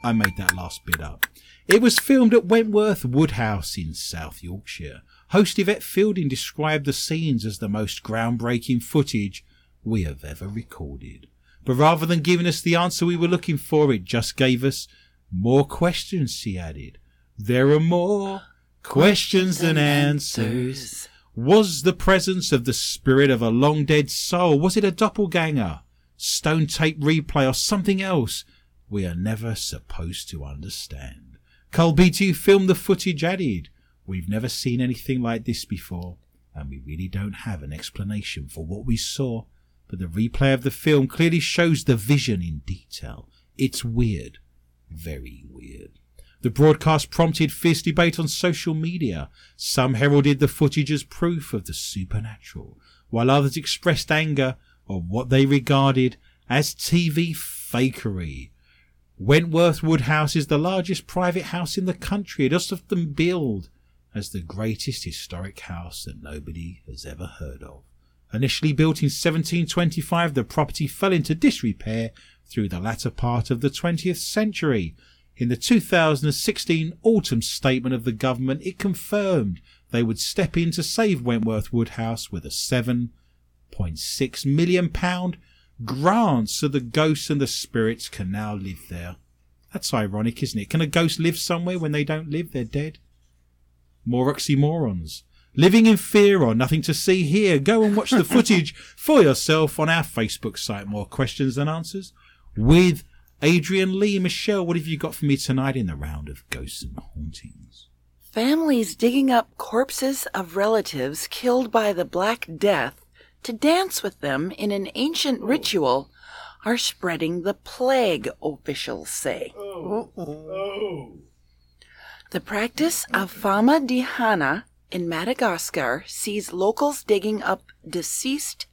I made that last bit up. It was filmed at Wentworth Woodhouse in South Yorkshire. Host Yvette Fielding described the scenes as the most groundbreaking footage we have ever recorded. But rather than giving us the answer we were looking for, it just gave us more questions, she added. There are more questions than answers. Was the presence of the spirit of a long dead soul? Was it a doppelganger? Stone tape replay or something else? We are never supposed to understand. Who filmed the footage added, We've never seen anything like this before, and we really don't have an explanation for what we saw, but the replay of the film clearly shows the vision in detail. It's weird. Very weird. The broadcast prompted fierce debate on social media. Some heralded the footage as proof of the supernatural, while others expressed anger of what they regarded as TV fakery. Wentworth Woodhouse is the largest private house in the country. It is often billed as the greatest historic house that nobody has ever heard of. Initially built in 1725, the property fell into disrepair through the latter part of the 20th century. In the 2016 autumn statement of the government, it confirmed they would step in to save Wentworth Woodhouse with a 7.6 million pound grant so the ghosts and the spirits can now live there. That's ironic, isn't it? Can a ghost live somewhere when they don't live? They're dead. More oxymorons. Living in fear or nothing to see here. Go and watch the footage for yourself on our Facebook site. More questions than answers with Adrian Lee. Michelle, what have you got for me tonight in the round of ghosts and hauntings? Families digging up corpses of relatives killed by the Black Death to dance with them in an ancient oh. ritual are spreading the plague, officials say. Oh. Oh. The practice of Famadihana in Madagascar sees locals digging up deceased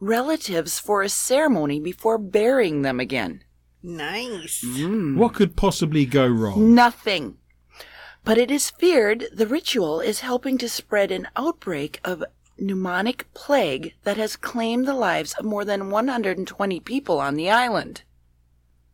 relatives for a ceremony before burying them again. Nice. Mm. What could possibly go wrong? Nothing. But it is feared the ritual is helping to spread an outbreak of pneumonic plague that has claimed the lives of more than 120 people on the island.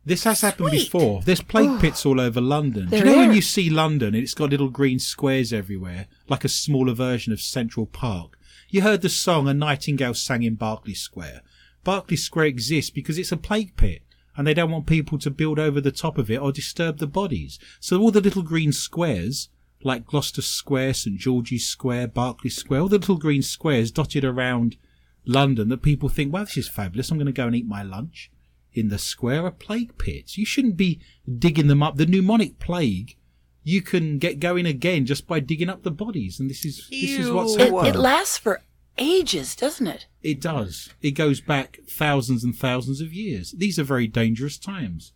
This has happened before. There's plague oh. pits all over London. Do you There know when you see London, it's got little green squares everywhere, like a smaller version of Central Park? You heard the song A Nightingale Sang in Berkeley Square. Berkeley Square exists because it's a plague pit, and they don't want people to build over the top of it or disturb the bodies. So all the little green squares, like Gloucester Square, St George's Square, Berkeley Square, all the little green squares dotted around London that people think, well, this is fabulous. I'm going to go and eat my lunch in the square are plague pits. You shouldn't be digging them up. The pneumonic plague, you can get going again just by digging up the bodies. And this is this is what's Ew. It, it lasts for ages, doesn't it? It does. It goes back thousands and thousands of years. These are very dangerous times.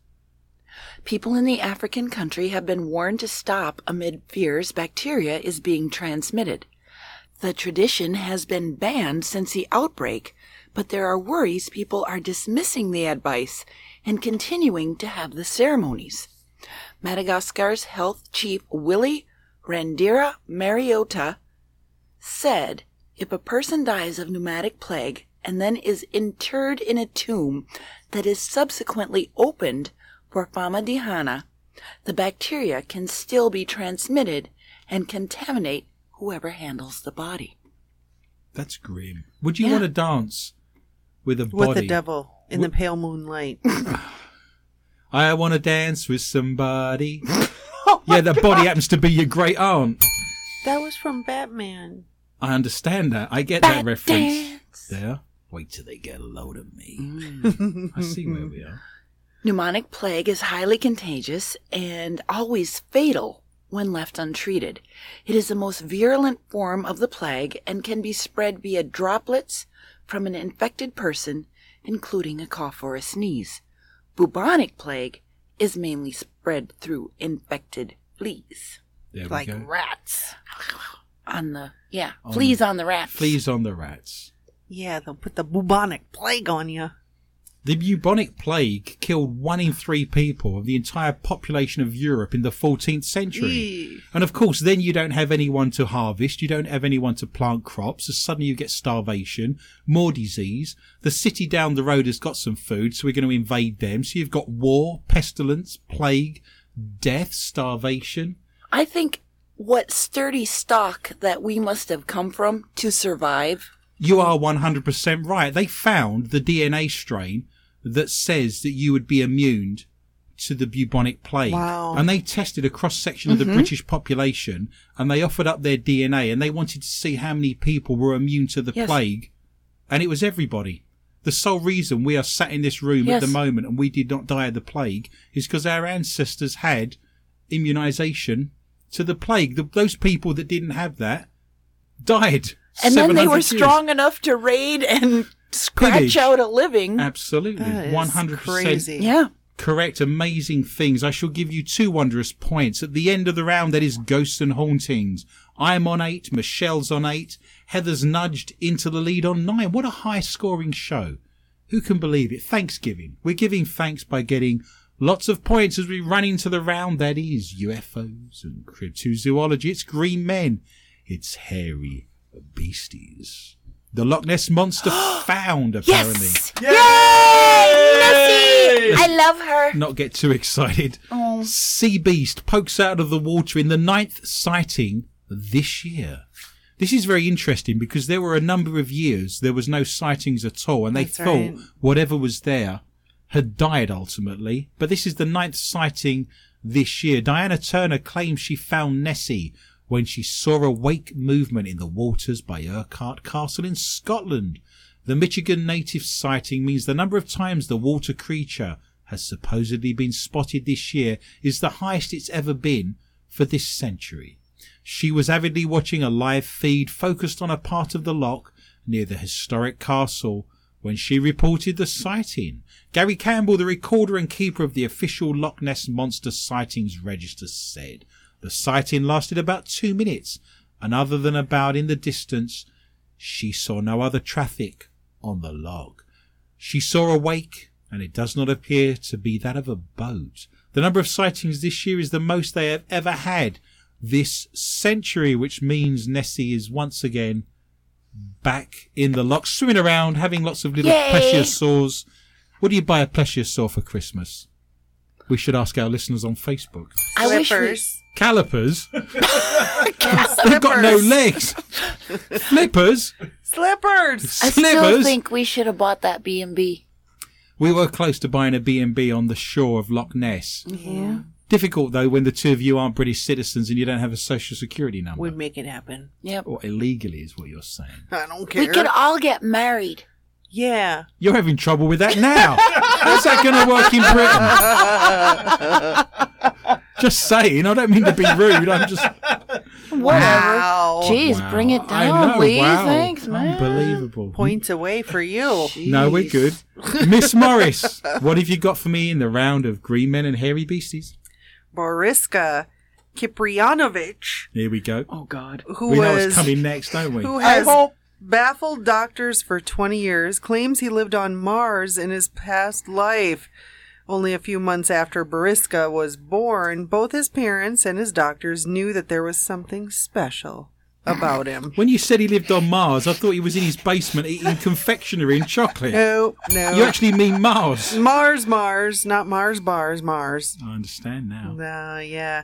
People in the African country have been warned to stop amid fears bacteria is being transmitted. The tradition has been banned since the outbreak, but there are worries people are dismissing the advice and continuing to have the ceremonies. Madagascar's health chief Willie Randira Mariota said if a person dies of pneumonic plague and then is interred in a tomb that is subsequently opened for famadihana, the bacteria can still be transmitted and contaminate whoever handles the body. That's grim. Would you Yeah. want to dance with a body? With the devil in the pale moonlight. I want to dance with somebody. yeah, that body happens to be your great aunt. that was from Batman. I understand that. I get that Bat reference. dance. There. Wait till they get a load of me. Mm. I see where we are. Pneumonic plague is highly contagious and always fatal when left untreated. It is the most virulent form of the plague and can be spread via droplets from an infected person, including a cough or a sneeze. Bubonic plague is mainly spread through infected fleas. There we Like go. rats. On the, yeah, fleas on the rats. Fleas on the rats. Yeah, they'll put the bubonic plague on you. The bubonic plague killed one in three people of the entire population of Europe in the 14th century. Eee. And of course, then you don't have anyone to harvest, you don't have anyone to plant crops, so suddenly you get starvation, more disease. The city down the road has got some food, so we're going to invade them. So you've got war, pestilence, plague, death, starvation. I think what sturdy stock that we must have come from to survive. You are 100% right. They found the DNA strain that says that you would be immune to the bubonic plague. Wow. And they tested a cross section of the mm-hmm. British population and they offered up their DNA and they wanted to see how many people were immune to the Yes. plague. And it was everybody. The sole reason we are sat in this room at the moment and we did not die of the plague is because our ancestors had immunization to the plague. The, those people that didn't have that died. And then they were years. strong enough to raid and scratch Pillage. out a living. Absolutely. 100% crazy. Yeah. correct. Amazing things. I shall give you two wondrous points. At the end of the round, that is ghosts and hauntings. I'm on eight. Michelle's on eight. Heather's nudged into the lead on nine. What a high scoring show. Who can believe it? Thanksgiving. We're giving thanks by getting lots of points as we run into the round that is UFOs and cryptozoology. It's green men. It's hairy beasties. The Loch Ness monster found, apparently. Yes. Yay! Nessie! I love her. not get too excited. Oh. Sea beast pokes out of the water in the ninth sighting this year. This is very interesting because there were a number of years there was no sightings at all, and they That's thought right. whatever was there had died ultimately. But this is the ninth sighting this year. Diana Turner claims she found Nessie when she saw a wake movement in the waters by Urquhart Castle in Scotland. The Michigan native sighting means the number of times the water creature has supposedly been spotted this year is the highest it's ever been for this century. She was avidly watching a live feed focused on a part of the loch near the historic castle when she reported the sighting. Gary Campbell, the recorder and keeper of the official Loch Ness Monster Sightings Register, said the sighting lasted about two minutes, and other than about in the distance, she saw no other traffic on the log. She saw a wake, and it does not appear to be that of a boat. The number of sightings this year is the most they have ever had this century, which means Nessie is once again back in the loch, swimming around, having lots of little Yay! plesiosaurs. What do you buy a plesiosaur for Christmas? We should ask our listeners on Facebook. I wish we, Flippers. Calipers? They've got no legs. Flippers? Slippers. I still Slivers? think we should have bought that B and B. We were close to buying a B&B on the shore of Loch Ness. Yeah. Mm-hmm. Difficult though when the two of you aren't British citizens and you don't have a social security number. We'd make it happen. Yep. or illegally is what you're saying. I don't care. We could all get married. yeah. You're having trouble with that now. How's that going to work in Britain? just saying. I don't mean to be rude. I'm just. Whatever. Wow. Jeez, Wow. bring it I down, know, please. wow. Thanks, man. Unbelievable. Points away for you. No, we're good. Miss Morris, what have you got for me in the round of green men and hairy beasties? Boriska Kiprianovich, Here we go. Oh God. who we know what's coming next, don't we? who I has hope. baffled doctors for 20 years, claims he lived on Mars in his past life. Only a few months after Bariska was born, both his parents and his doctors knew that there was something special about him. When you said he lived on Mars, I thought he was in his basement eating confectionery and chocolate. No, no. You actually mean Mars. Mars, Mars, not Mars bars, Mars. I understand now. Uh, yeah.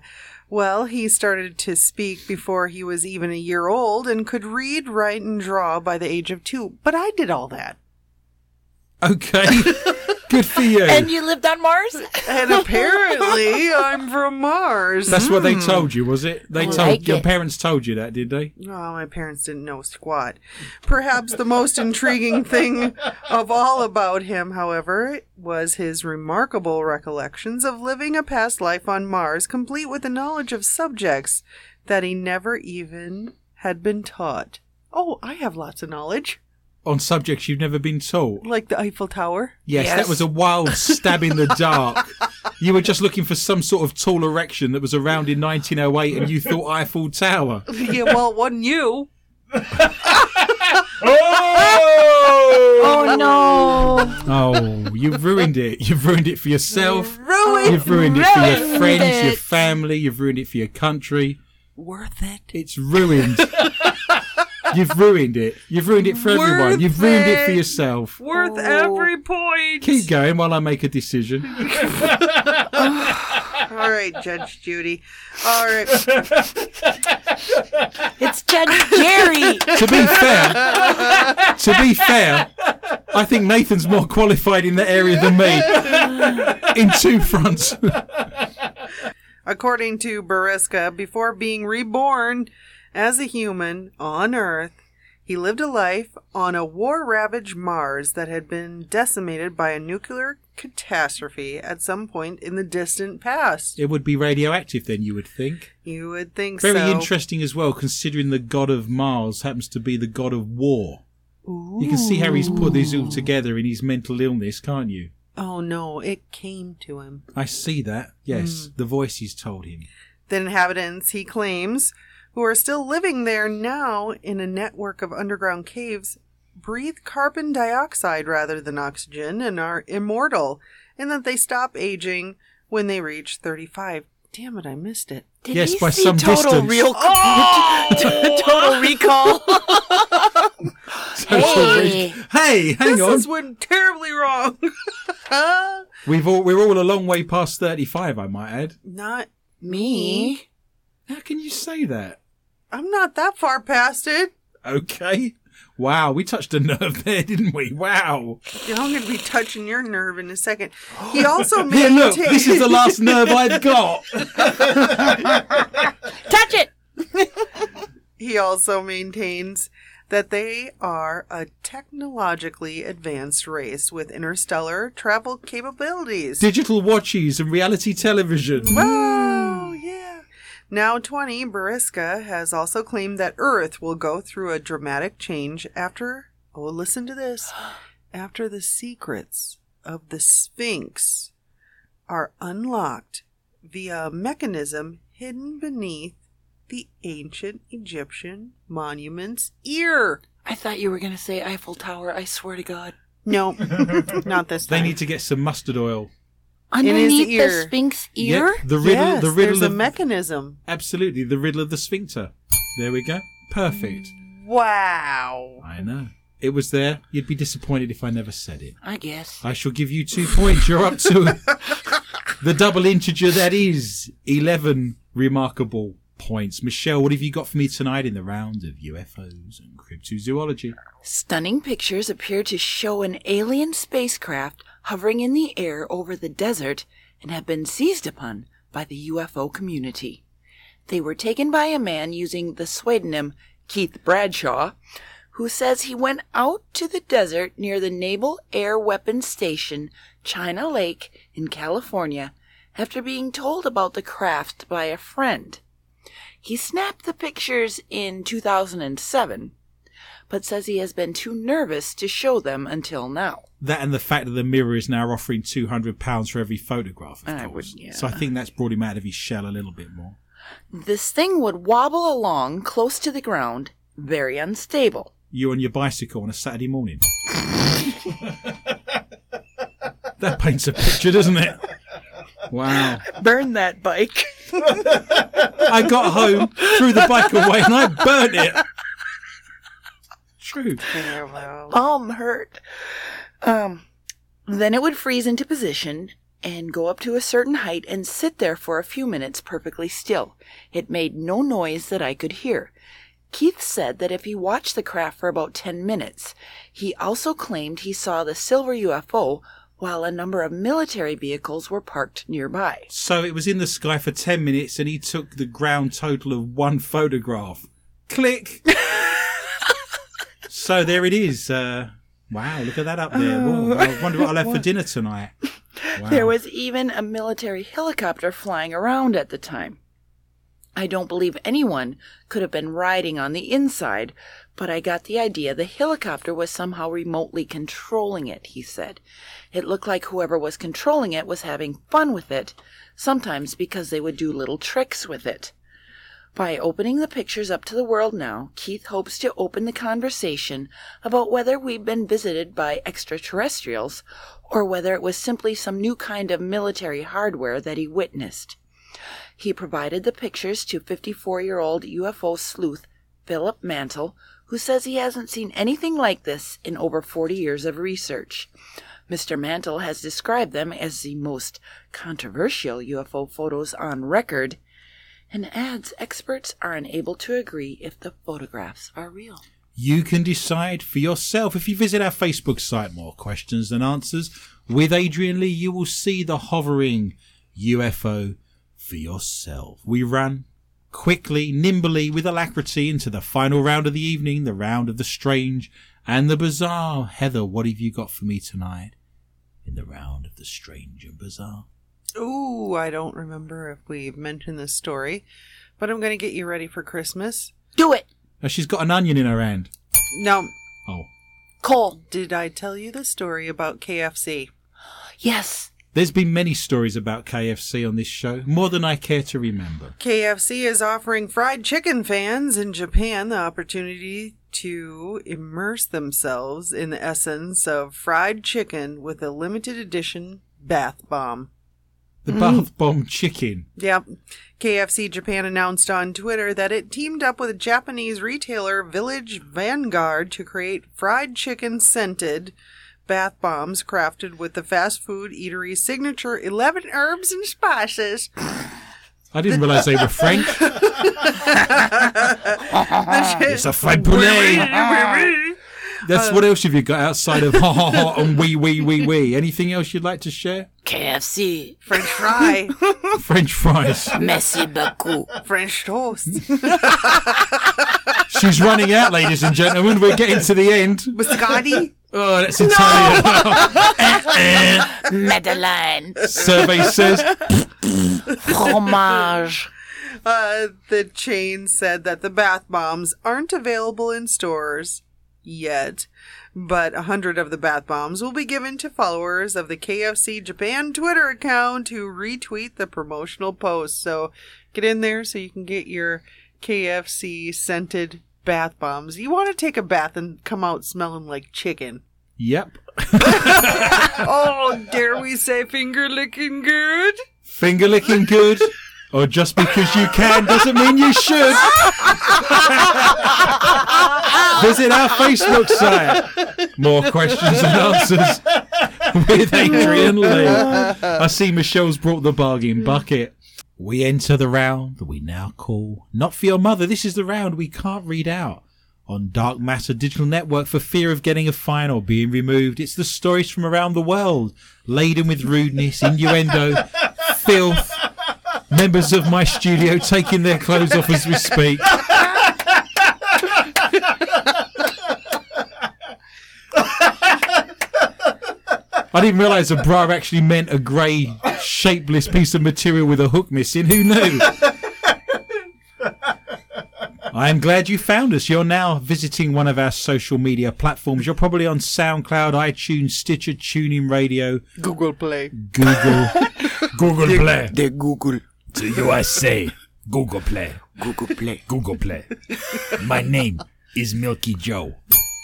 Well, he started to speak before he was even a year old and could read, write, and draw by the age of two. But I did all that. Okay. Good for you. And you lived on Mars? And apparently, I'm from Mars. That's what they hmm. told you, was it? They I told like your it. parents told you that, did they? Oh, my parents didn't know squat. Perhaps the most intriguing thing of all about him, however, was his remarkable recollections of living a past life on Mars, complete with a knowledge of subjects that he never even had been taught. Oh, I have lots of knowledge, On subjects you've never been taught. like the Eiffel Tower. Yes, Yes. that was a wild stab in the dark. You were just looking for some sort of tall erection that was around in 1908 and you thought Eiffel Tower. Yeah, well, it wasn't you. Oh oh no. Oh, you've ruined it. You've ruined it for yourself. Ruined. You've ruined it for your Ruined friends, your family. You've ruined it for your country. Worth it. It's ruined. You've ruined it. You've ruined it for everyone. You've ruined it for yourself. Worth Oh. every point. Keep going while I make a decision. Oh, all right, Judge Judy. All right. It's Judge Jerry. to be fair, to be fair, I think Nathan's more qualified in that area than me. In two fronts. According to Bariska, before being reborn as a human on Earth, he lived a life on a war ravaged Mars that had been decimated by a nuclear catastrophe at some point in the distant past. It would be radioactive then, you would think. You would think so. Very so. interesting as well, considering the god of Mars happens to be the god of war. Ooh. You can see how he's put these all together in his mental illness, can't you? Oh no, it came to him. I see that. Yes, hmm. the voices told him. The inhabitants, he claims, who are still living there now in a network of underground caves, breathe carbon dioxide rather than oxygen and are immortal, and that they stop aging when they reach 35. Damn it, I missed it. Did Yes, by see some total distance. real oh! total recall? Hey. Hey, hang this on. This went terribly wrong. We've all, we're all a long way past 35, I might add. not, Me? How can you say that? I'm not that far past it. Okay. Wow, we touched a nerve there, didn't we? Wow. I'm going to be touching your nerve in a second. He also Yeah, look, this is the last nerve I've got. Touch it. He also maintains that they are a technologically advanced race with interstellar travel capabilities. Digital watches and reality television. Wow, yeah. Now 20, Bariska has also claimed that Earth will go through a dramatic change after, oh, listen to this, after the secrets of the Sphinx are unlocked via a mechanism hidden beneath the ancient Egyptian monument's ear. I thought you were going to say Eiffel Tower. I swear to God. No, not this They time. need to get some mustard oil. Underneath the ear. Sphinx ear? Yep, the riddle, yes, the riddle there's a mechanism. absolutely the riddle of the sphincter. There we go. Perfect. Wow. I know. It was there. You'd be disappointed if I never said it. I guess. I shall give you two points. You're up to the double integer that is 11 remarkable points. Michelle, what have you got for me tonight in the round of UFOs and cryptozoology? Stunning pictures appear to show an alien spacecraft hovering in the air over the desert and have been seized upon by the UFO community. They were taken by a man using the pseudonym Keith Bradshaw, who says he went out to the desert near the Naval Air Weapons Station, China Lake, in California, after being told about the craft by a friend. He snapped the pictures in 2007, but says he has been too nervous to show them until now. That and the fact that the Mirror is now offering £200 for every photograph, of I course. would- yeah. So I think that's brought him out of his shell a little bit more. This thing would wobble along close to the ground, very unstable. You on your bicycle on a Saturday morning. that paints a picture, doesn't it? Wow. Burn that bike. I got home, threw the bike away, and I burnt it. True. Palm hurt. Um, then it would freeze into position and go up to a certain height and sit there for a few minutes perfectly still. It made no noise that I could hear. Keith said that if he watched the craft for about 10 minutes, he also claimed he saw the silver UFO while a number of military vehicles were parked nearby. So it was in the sky for 10 minutes, and he took the ground total of one photograph. Click. so there it is. Uh, wow, look at that up there. Whoa, I wonder what I'll have for dinner tonight. Wow. There was even a military helicopter flying around at the time. I don't believe anyone could have been riding on the inside, but I got the idea the helicopter was somehow remotely controlling it, he said. It looked like whoever was controlling it was having fun with it, sometimes because they would do little tricks with it. By opening the pictures up to the world now, Keith hopes to open the conversation about whether we've been visited by extraterrestrials or whether it was simply some new kind of military hardware that he witnessed. He provided the pictures to 54 year old UFO sleuth Philip Mantle, who says he hasn't seen anything like this in over 40 years of research. Mr. Mantle has described them as the most controversial UFO photos on record and adds experts are unable to agree if the photographs are real. You can decide for yourself. If you visit our Facebook site, More Questions Than Answers, with Adrian Lee, you will see the hovering UFO for yourself. We run quickly, nimbly, with alacrity into the final round of the evening, the round of the strange and the bizarre. Heather, what have you got for me tonight in the round of the strange and bizarre? Ooh, I don't remember if we've mentioned this story, but I'm going to get you ready for Christmas. Do it! Oh, she's got an onion in her hand. Now, Oh, Cole. did I tell you the story about KFC? Yes. there's been many stories about KFC on this show, more than I care to remember. KFC is offering fried chicken fans in Japan the opportunity to immerse themselves in the essence of fried chicken with a limited edition bath bomb. The mm-hmm. bath bomb chicken. Yep. KFC Japan announced on Twitter that it teamed up with Japanese retailer Village Vanguard to create fried chicken scented bath bombs crafted with the fast food eatery's signature 11 herbs and spices. I didn't realise they were French. it's a poulet. That's what else have you got outside of ha ha ha and wee wee wee wee? Anything else you'd like to share? KFC. French fry, French fries. Merci beaucoup. French toast, She's running out, ladies and gentlemen. We're getting to the end. biscotti. Oh, that's Italian. No! Madeleine. Survey says Fromage. Uh, the chain said that the bath bombs aren't available in stores yet, but a hundred of the bath bombs will be given to followers of the KFC Japan Twitter account who retweet the promotional post. So get in there so you can get your KFC scented bath bombs. You want to take a bath and come out smelling like chicken. Yep. Oh, dare we say finger licking good? Finger licking good. Or just because you can doesn't mean you should. Visit our Facebook site. More questions and answers. with Adrian Lee. I see Michelle's brought the bargain bucket. We enter the round that we now call Not For Your Mother. This is the round we can't read out on Dark Matter Digital Network for fear of getting a fine or being removed. It's the stories from around the world, laden with rudeness, innuendo, filth. Members of my studio taking their clothes off as we speak. I didn't realise a bra actually meant a grey, shapeless piece of material with a hook missing. Who knew? I am glad you found us. You're now visiting one of our social media platforms. You're probably on SoundCloud, iTunes, Stitcher, TuneIn Radio, Google Play. Google, Google Play. The Google. To USA. Google Play, Google Play. Google Play. My name is Milky Joe.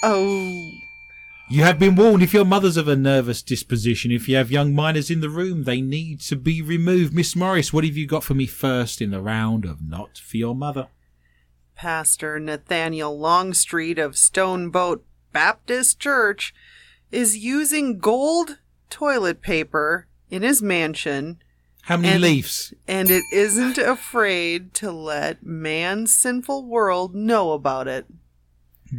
Oh, You have been warned if your mother's of a nervous disposition, if you have young minors in the room, they need to be removed. Miss Morris, what have you got for me first in the round of Not For Your Mother? Pastor Nathaniel Longstreet of Stoneboat Baptist Church is using gold toilet paper in his mansion How many And- leaves? and it isn't afraid to let man's sinful world know about it.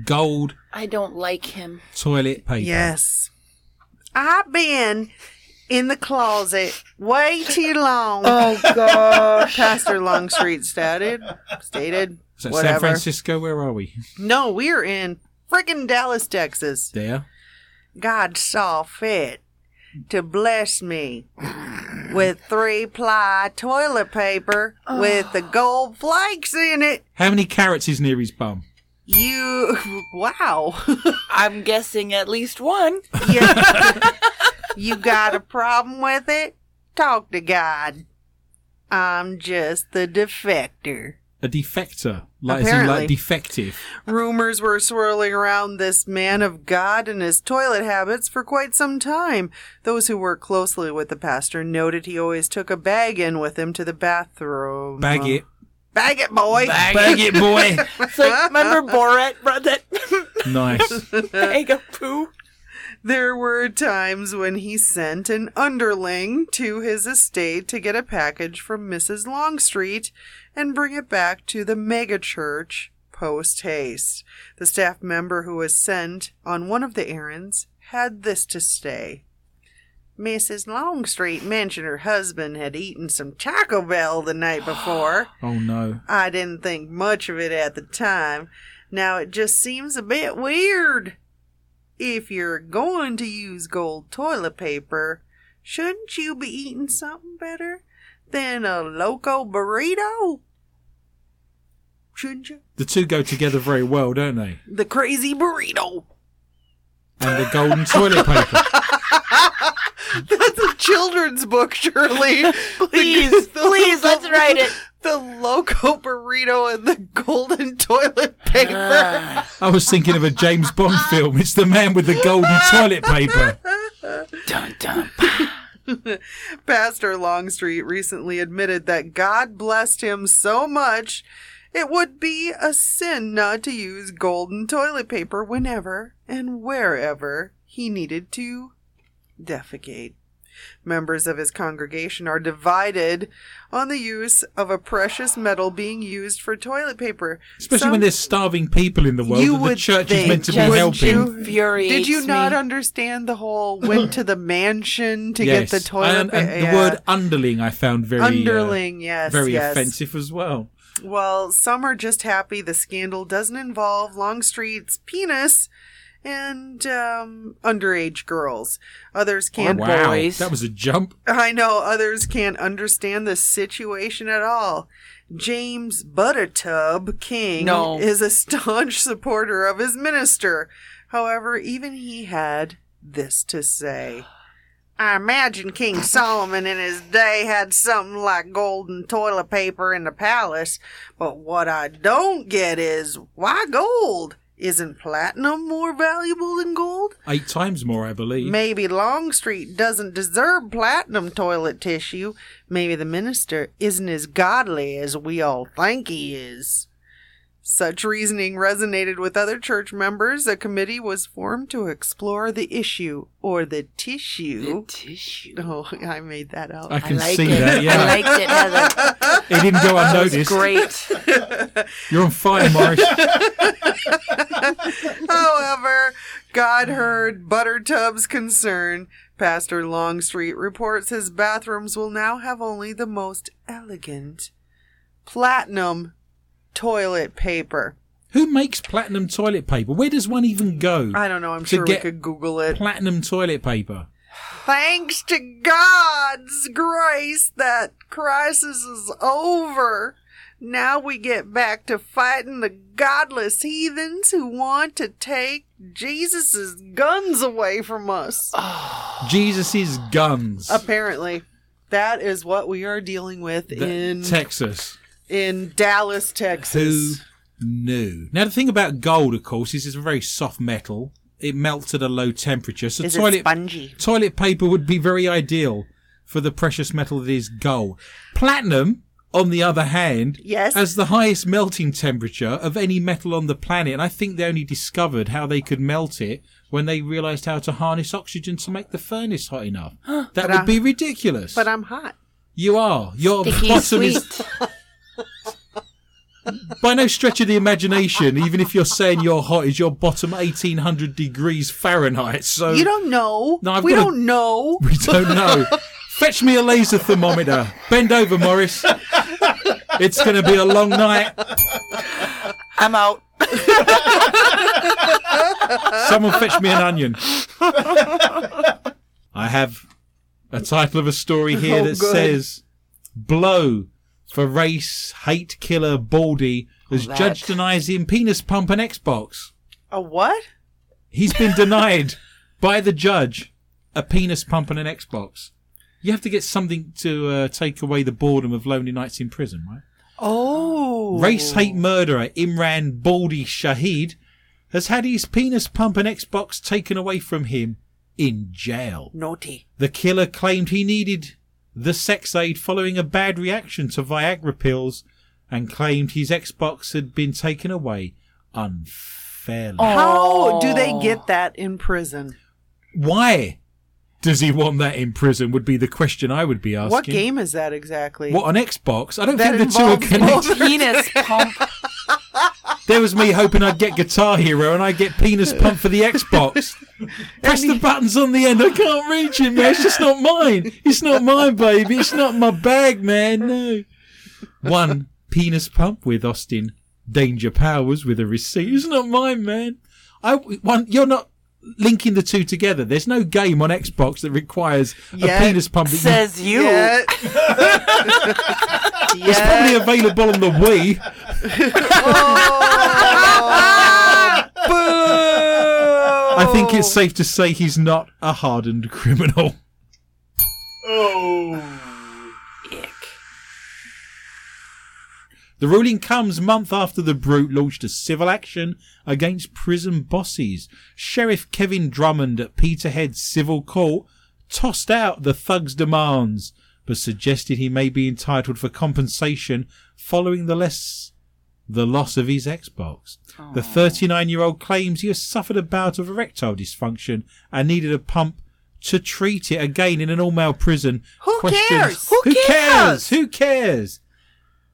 Gold I don't like him. toilet paper. Yes. I've been in the closet way too long. Oh gosh. Pastor Longstreet stated. Stated. Is that San. Francisco? Where are we? No, we're in friggin' Dallas, Texas. There. God saw fit to bless me with three ply toilet paper with the oh. gold flakes in it. How many carats is near his bum? You, wow. I'm guessing at least one. you, you got a problem with it? Talk to God. I'm just the defector. A defector. Like, as in, Apparently. like defective. Rumors were swirling around this man of God and his toilet habits for quite some time. Those who worked closely with the pastor noted he always took a bag in with him to the bathroom. Bag it. Bag it, boy. Bag it, boy. It's like, remember Borat brought that nice. bag of poo? There were times when he sent an underling to his estate to get a package from Mrs. Longstreet and bring it back to the megachurch post haste. The staff member who was sent on one of the errands had this to say. Mrs. Longstreet mentioned her husband had eaten some Taco Bell the night before. Oh no. I didn't think much of it at the time. Now it just seems a bit weird. If you're going to use gold toilet paper, shouldn't you be eating something better than a loco burrito? Shouldn't you? The two go together very well, don't they? The crazy burrito. And the golden toilet paper. That's a children's book, surely. Please, please, let's write it. The loco burrito and the golden toilet paper. Ah, I was thinking of a James Bond film. It's the man with the golden toilet paper. dun, dun. Pastor Longstreet recently admitted that God blessed him so much it would be a sin not to use golden toilet paper whenever and wherever he needed to defecate. Members of his congregation are divided on the use of a precious metal being used for toilet paper. Especially Some- when there's starving people in the world You that the would church is meant to be Just helping. infuriates Did you not me. understand the whole went to the mansion to yes. get the toilet and, and paper? the word underling I found very uh, underling, yes, very yes. offensive as well. Well, some are just happy the scandal doesn't involve Longstreet's penis and um, underage girls. Others can't. Or wow, boys. that was a jump. I know others can't understand the situation at all. James Buttertub King No. is a staunch supporter of his minister. However, even he had this to say. I imagine King Solomon in his day had something like golden toilet paper in the palace, but what I don't get is why gold? Isn't platinum more valuable than gold? Eight times more, I believe. Maybe Longstreet doesn't deserve platinum toilet tissue. Maybe the minister isn't as godly as we all think he is. Such reasoning resonated with other church members. A committee was formed to explore the issue or the tissue. The Tissue. Oh, I made that up. I I can like see it. that. I liked it, Heather. it didn't go unnoticed. Great. You're on fire, Morris. However, God heard Buttertub's concern. Pastor Longstreet reports his bathrooms will now have only the most elegant platinum toilet paper. Who makes platinum toilet paper? Where does one even go? I don't know. I'm sure we could Google it. Platinum toilet paper. Thanks to God's grace, that crisis is over. Now we get back to fighting the godless heathens who want to take Jesus' guns away from us. Jesus' guns. Apparently, that is what we are dealing with The- in Texas. In Dallas, Texas. Who Texas. knew? Now the thing about gold, of course, is it's a very soft metal. It melts at a low temperature, so Is it toilet spongy? toilet paper would be very ideal for the precious metal that is gold. Platinum, on the other hand, Yes. has the highest melting temperature of any metal on the planet, and I think they only discovered how they could melt it when they realised how to harness oxygen to make the furnace hot enough. That But would I- be ridiculous. But I'm hot. you are. Your Sticky bottom is sweet. by no stretch of the imagination, even if you're saying you're hot, is your bottom 1800 degrees Fahrenheit. So You don't know. No, I've we don't know. we don't know. Fetch me a laser thermometer. Bend over, Morris. It's going to be a long night. I'm out. Someone fetch me an onion. I have a title of a story here Oh, that good. says Blow for race hate killer Baldy as judge denies him penis pump and Xbox. A what? He's been denied by the judge a penis pump and an Xbox. You have to get something to uh, take away the boredom of lonely nights in prison, right? Oh. Race hate murderer Imran Baldy Shahid has had his penis pump and Xbox taken away from him in jail. Naughty. The killer claimed he needed the sex aid following a bad reaction to Viagra pills and claimed his Xbox had been taken away unfairly. How do they get that in prison? Why does he want that in prison? Would be the question I would be asking. What game is that exactly? What on Xbox? I don't That think the two are involves connected. Penis pump. There was me hoping I'd get Guitar Hero and I'd get penis pump for the Xbox. Press the buttons on the end. I can't reach it, man. It's just not mine. It's not mine, baby. It's not my bag, man. No. One penis pump with Austin Danger Powers with a receipt. It's not mine, man. I one. You're not linking the two together. There's no game on Xbox that requires Yeah. a penis pump. That Says you. Yeah. it's probably available on the Wii. I think it's safe to say he's not a hardened criminal. Ick. The ruling comes month after the Brute launched a civil action against prison bosses. Sheriff Kevin Drummond at Peterhead Civil Court tossed out the thug's demands, but suggested he may be entitled for compensation following the less the loss of his Xbox. The 39 year old claims he has suffered a bout of erectile dysfunction and needed a pump to treat it again in an all male prison. Who cares? Who, Who cares? cares? Who cares?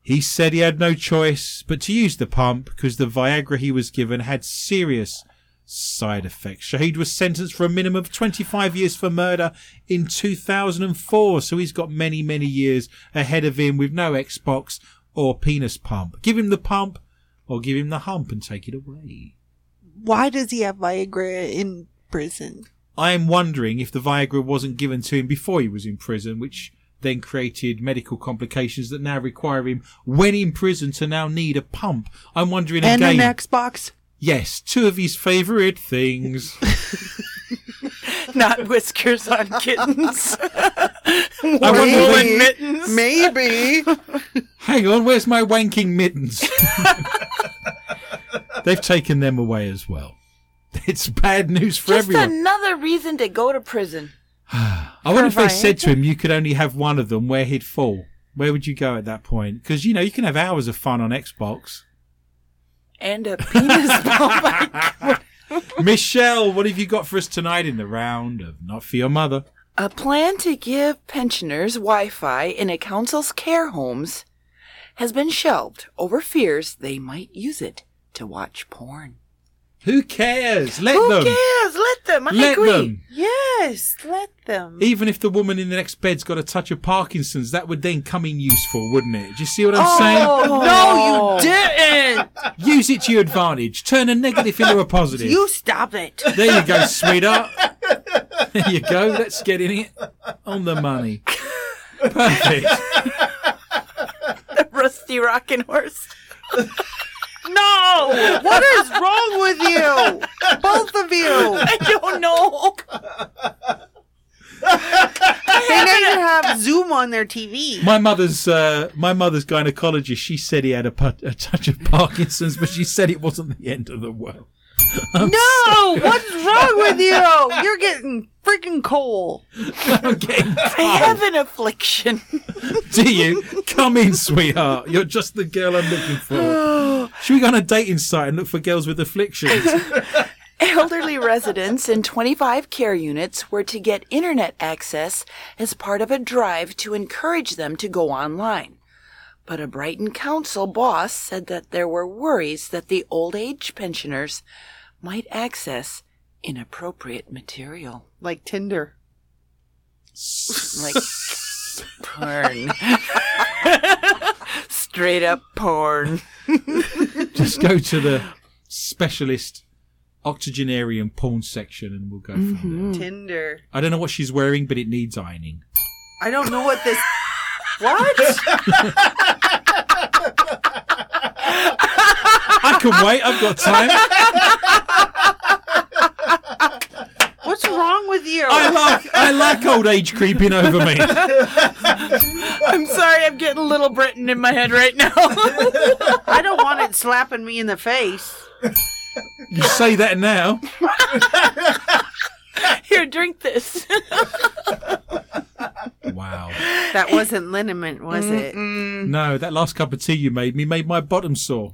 He said he had no choice but to use the pump because the Viagra he was given had serious side effects. Shahid was sentenced for a minimum of 25 years for murder in 2004, so he's got many, many years ahead of him with no Xbox or penis pump. Give him the pump or give him the hump and take it away. Why does he have Viagra in prison? I am wondering if the Viagra wasn't given to him before he was in prison, which then created medical complications that now require him, when in prison, to now need a pump. I'm wondering And again. an Xbox? yes, two of his favourite things. Not whiskers on kittens. I wonder if Woolen mittens. Maybe. Hang on, where's my wanking mittens? They've taken them away as well. It's bad news for everyone. Just everyone. another reason to go to prison. I wonder if they said to him you could only have one of them, where he'd fall. Where would you go at that point? Because you know you can have hours of fun on Xbox. and a penis Michelle, what have you got for us tonight in the round of Not For Your Mother? A plan to give pensioners Wi Fi in a council's care homes has been shelved over fears they might use it to watch porn. Who cares? Let Who them. cares? Let them. I Let agree. them. Yes, let them. Even if the woman in the next bed's got a touch of Parkinson's, that would then come in useful, wouldn't it? Do you see what I'm oh, saying? Oh, no, you didn't. Use it to your advantage. Turn a negative into a positive. You stop it. There you go, sweetheart. There you go. Let's get in it on the money. Perfect. The rusty rocking horse. No! What is wrong with you? Both of you. I don't know. They need to have Zoom on their TV. My mother's uh, my mother's gynecologist. She said he had a, pu- a touch of Parkinson's, but she said it wasn't the end of the world. No! What's wrong with you? You're getting freaking coal. I'm I have an affliction. Do you? Come in, sweetheart. You're just the girl I'm looking for. Should we go on a dating site and look for girls with afflictions? Elderly residents in 25 care units were to get internet access as part of a drive to encourage them to go online. But a Brighton Council boss said that there were worries that the old age pensioners might access inappropriate material. Like Tinder. Like porn. Straight up porn. Just go to the specialist octogenarian porn section and we'll go from mm-hmm. there. Tinder. I don't know what she's wearing, but it needs ironing. I don't know what this. What? Can wait. I've got time. What's wrong with you? I like I like old age creeping over me. I'm sorry, I'm getting Little Britain in my head right now. I don't want it slapping me in the face. You say that now. Here, drink this. Wow. That wasn't liniment, was it? No, that last cup of tea you made me made my bottom sore.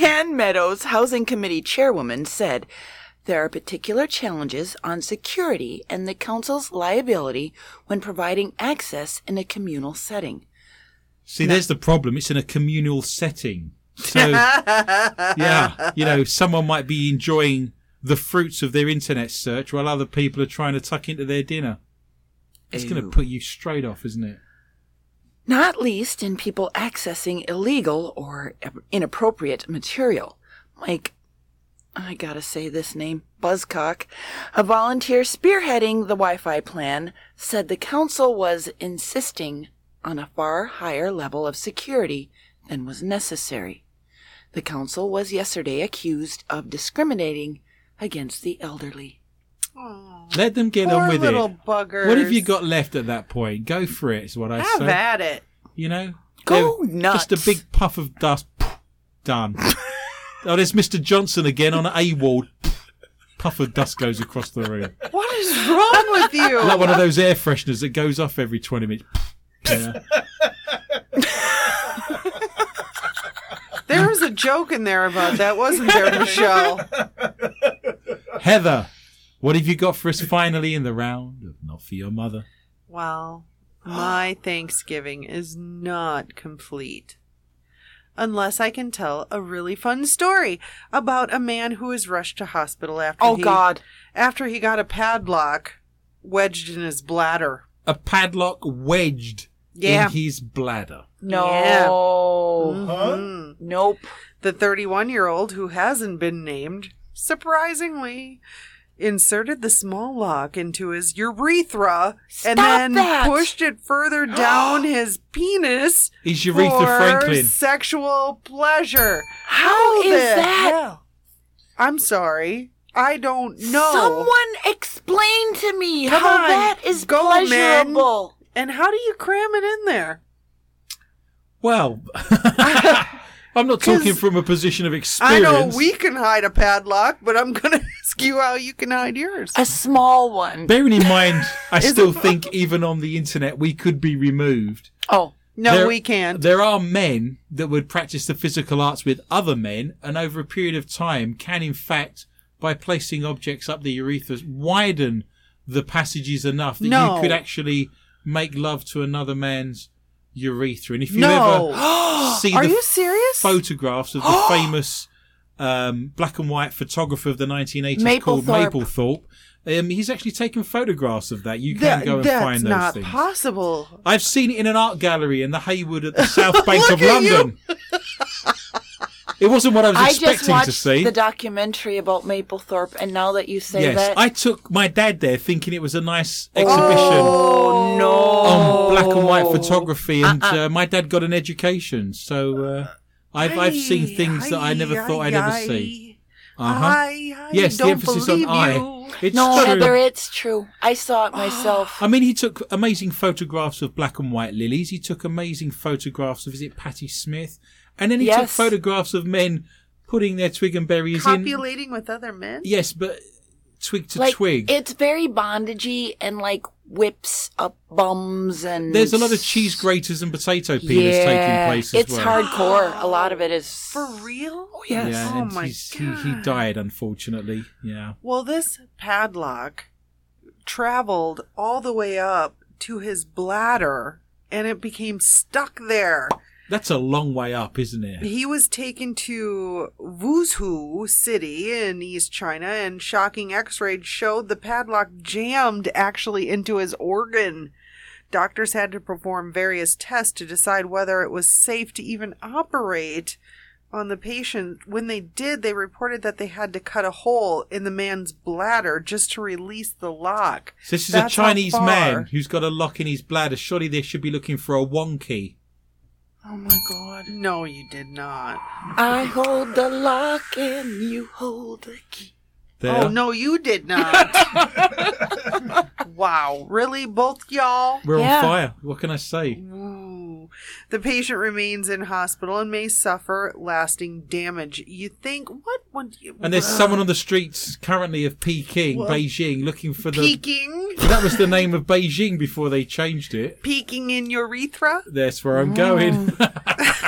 Ann Meadows, Housing Committee Chairwoman, said there are particular challenges on security and the Council's liability when providing access in a communal setting. See, there's the problem. It's in a communal setting. So, yeah, you know, someone might be enjoying the fruits of their internet search while other people are trying to tuck into their dinner. It's going to put you straight off, isn't it? Not least in people accessing illegal or inappropriate material. Like, I gotta say this name, Buzzcock, a volunteer spearheading the Wi Fi plan, said the council was insisting on a far higher level of security than was necessary. The council was yesterday accused of discriminating against the elderly. Let them get Poor on with little it. buggers. What have you got left at that point? Go for it, is what I Have say. at it. You know? Go They're nuts. Just a big puff of dust. Done. oh, there's Mr. Johnson again on A wall. Puff of dust goes across the room. What is wrong with you? Like one of those air fresheners that goes off every 20 minutes. Yeah. There was a joke in there about that, wasn't there, Michelle? Heather, what have you got for us finally in the round of Not For Your Mother? Well, my Thanksgiving is not complete unless I can tell a really fun story about a man who was rushed to hospital after Oh, he, God. after he got a padlock wedged in his bladder. A padlock wedged Yeah. in his bladder. No. Mhm. Nope. The 31 year old, who hasn't been named, surprisingly, inserted the small lock into his urethra and then that! pushed it further down his penis Is Aretha for Franklin. sexual pleasure. How the that? hell? I'm sorry. I don't know. Someone explain to me how on, that is go, man. pleasurable. And how do you cram it in there? Well, I'm not talking from a position of experience. I know we can hide a padlock, but I'm going to ask you how you can hide yours. A small one. Bearing in mind, I still think even on the internet we could be removed. Oh, No, There- we can't. There are men that would practice the physical arts with other men, and over a period of time, can in fact, by placing objects up the urethra, widen the passages enough that No. you could actually make love to another man's urethra. And if you No. ever see Are the you serious? photographs of the famous um, black and white photographer of the 1980s called Mapplethorpe. Mapplethorpe, um, he's actually taken photographs of that. You can That- go and that's find those not things. possible. I've seen it in an art gallery in the Hayward at the South Bank Look of at you. London. it wasn't what I was I just expecting watched to see. the documentary about Mapplethorpe, and now that you say yes, that, I took my dad there thinking it was a nice exhibition oh no, on black and white photography, and Uh-uh. uh, my dad got an education. So uh, I've I've seen things that I never thought I'd ever see. Uh-huh. I, I Yes, the emphasis on believe I. It's no, true. Heather, it's true. I saw it myself. I mean, he took amazing photographs of black and white lilies. He took amazing photographs of, is it Patti Smith? And then he took photographs of men putting their twig and berries in. Copulating with other men? Yes, but twig to like twig. it's very bondagey and like whips up bums and There's a lot of cheese graters and potato peelers yeah, taking place as it's well. It's hardcore. A lot of it is For real? Oh, yes. Yeah, Oh and my he's, he, he died, unfortunately. Yeah. Well, this padlock traveled all the way up to his bladder and it became stuck there. That's a long way up, isn't it? He was taken to Wuzhou City in East China, and shocking x rays showed the padlock jammed actually into his organ. Doctors had to perform various tests to decide whether it was safe to even operate on the patient. When they did, they reported that they had to cut a hole in the man's bladder just to release the lock. So this is That's a Chinese man who's got a lock in his bladder. Surely they should be looking for a wonky. Oh my god. No, you did not. I hold the lock and you hold the key. There. Oh, no, you did not. wow. Really? Both y'all? We're Yeah. on fire. What can I say? Ooh. The patient remains in hospital and may suffer lasting damage. You think what would you And there's someone on the streets currently of Peking, What? Beijing, looking for the. Peking. That was the name of Beijing before they changed it. peeking in urethra? That's where I'm going. Mm.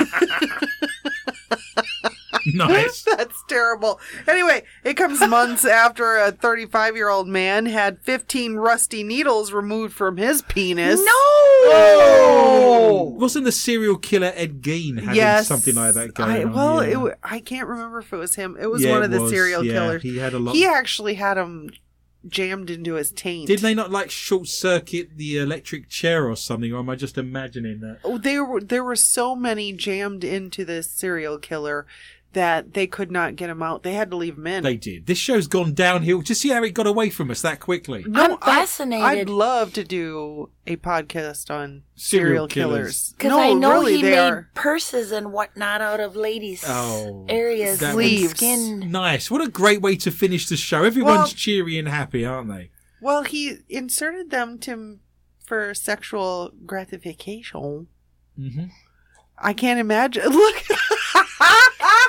nice. That's terrible. Anyway, it comes months after a 35 year old man had 15 rusty needles removed from his penis. No! Oh! Wasn't the serial killer Ed Gein having yes, something like that going I, on? well, Yeah. it, I can't remember if it was him. It was Yeah, one of the was. serial Yeah, killers. He had a lot. He actually had him jammed into his taint. Did they not like short circuit the electric chair or something, or am I just imagining that? Oh, there were there were so many jammed into this serial killer that they could not get him out. They had to leave him in. They did. This show's gone downhill. Just see how it got away from us that quickly. I'm fascinated. I'd love to do a podcast on Serial serial, killers. killers. Because no, I know really, he they made are. purses and whatnot out of ladies' Oh, areas, that Sleeves. skin. Nice. What a great way to finish the show. Everyone's Well- cheery and happy, aren't they? Well, he inserted them to for sexual gratification. Mm-hmm. I can't imagine. Look.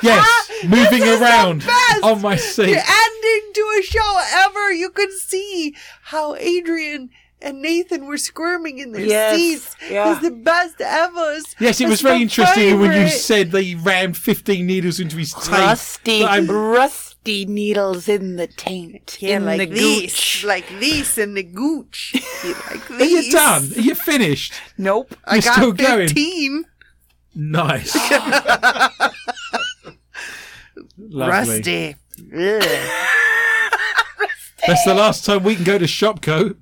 Yes, moving This is the around best on my seat. ending to a show ever. You could see how Adrian and Nathan were squirming in their Yes, seats. yeah. It's the best ever. Yes, it was It's very my interesting when you favorite. said they rammed 15 needles into his taint. Rusty, That I'm- rusty needles in the taint, Yeah, in like the this, gooch. like this in the gooch. like Are this. you done? Are you finished? Nope. I You're got still going? 15. Nice. Lovely. Rusty. Ugh. That's the last time we can go to Shopko.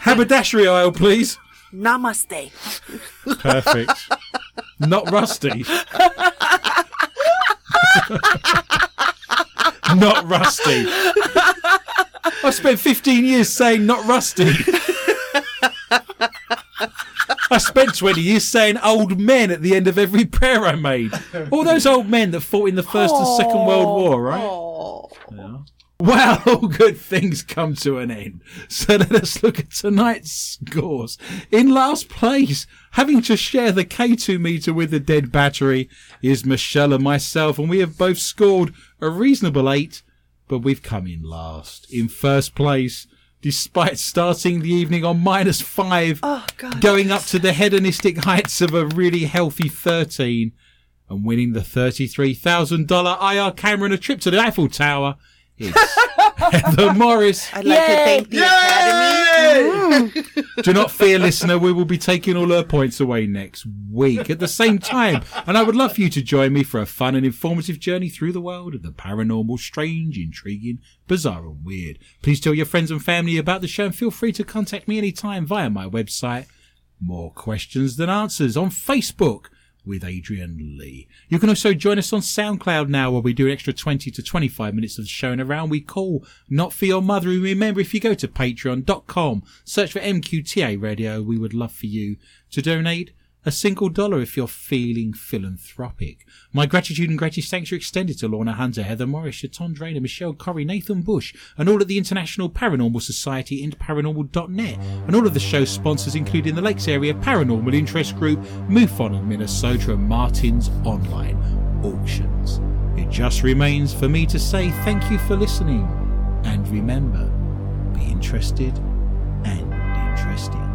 Haberdashery aisle, please. Namaste. Perfect. Not rusty. not rusty. I spent 15 years saying not rusty. I spent 20 years saying old men at the end of every prayer I made. All those old men that fought in the First and Second World War, right? Yeah. Well, all good things come to an end. So let us look at tonight's scores. In last place, having to share the K2 meter with the dead battery, is Michelle and myself, and we have both scored a reasonable eight, but we've come in last. In first place, despite starting the evening on minus five, Oh, going up to the hedonistic heights of a really healthy 13, and winning the $33,000 IR camera and a trip to the Eiffel Tower. It's Heather Morris. I'd like to Yay! thank the Academy. Do not fear, listener. We will be taking all her points away next week at the same time. And I would love for you to join me for a fun and informative journey through the world of the paranormal, strange, intriguing, bizarre, and weird. Please tell your friends and family about the show and feel free to contact me anytime via my website. More questions than answers on Facebook with Adrian Lee. You can also join us on SoundCloud now where we do an extra 20 to 25 minutes of the show and around we call Not For Your Mother. And remember, if you go to patreon.com, search for MQTA Radio, we would love for you to donate a single dollar if you're feeling philanthropic. My gratitude and greatest thanks are extended to Lorna Hunter, Heather Morris, Chaton Drainer, Michelle Corrie, Nathan Bush, and all at the International Paranormal Society and paranormal.net, and all of the show's sponsors, including the Lakes Area Paranormal Interest Group, MUFON of Minnesota, and Martin's Online Auctions. It just remains for me to say thank you for listening, and remember, be interested and interesting.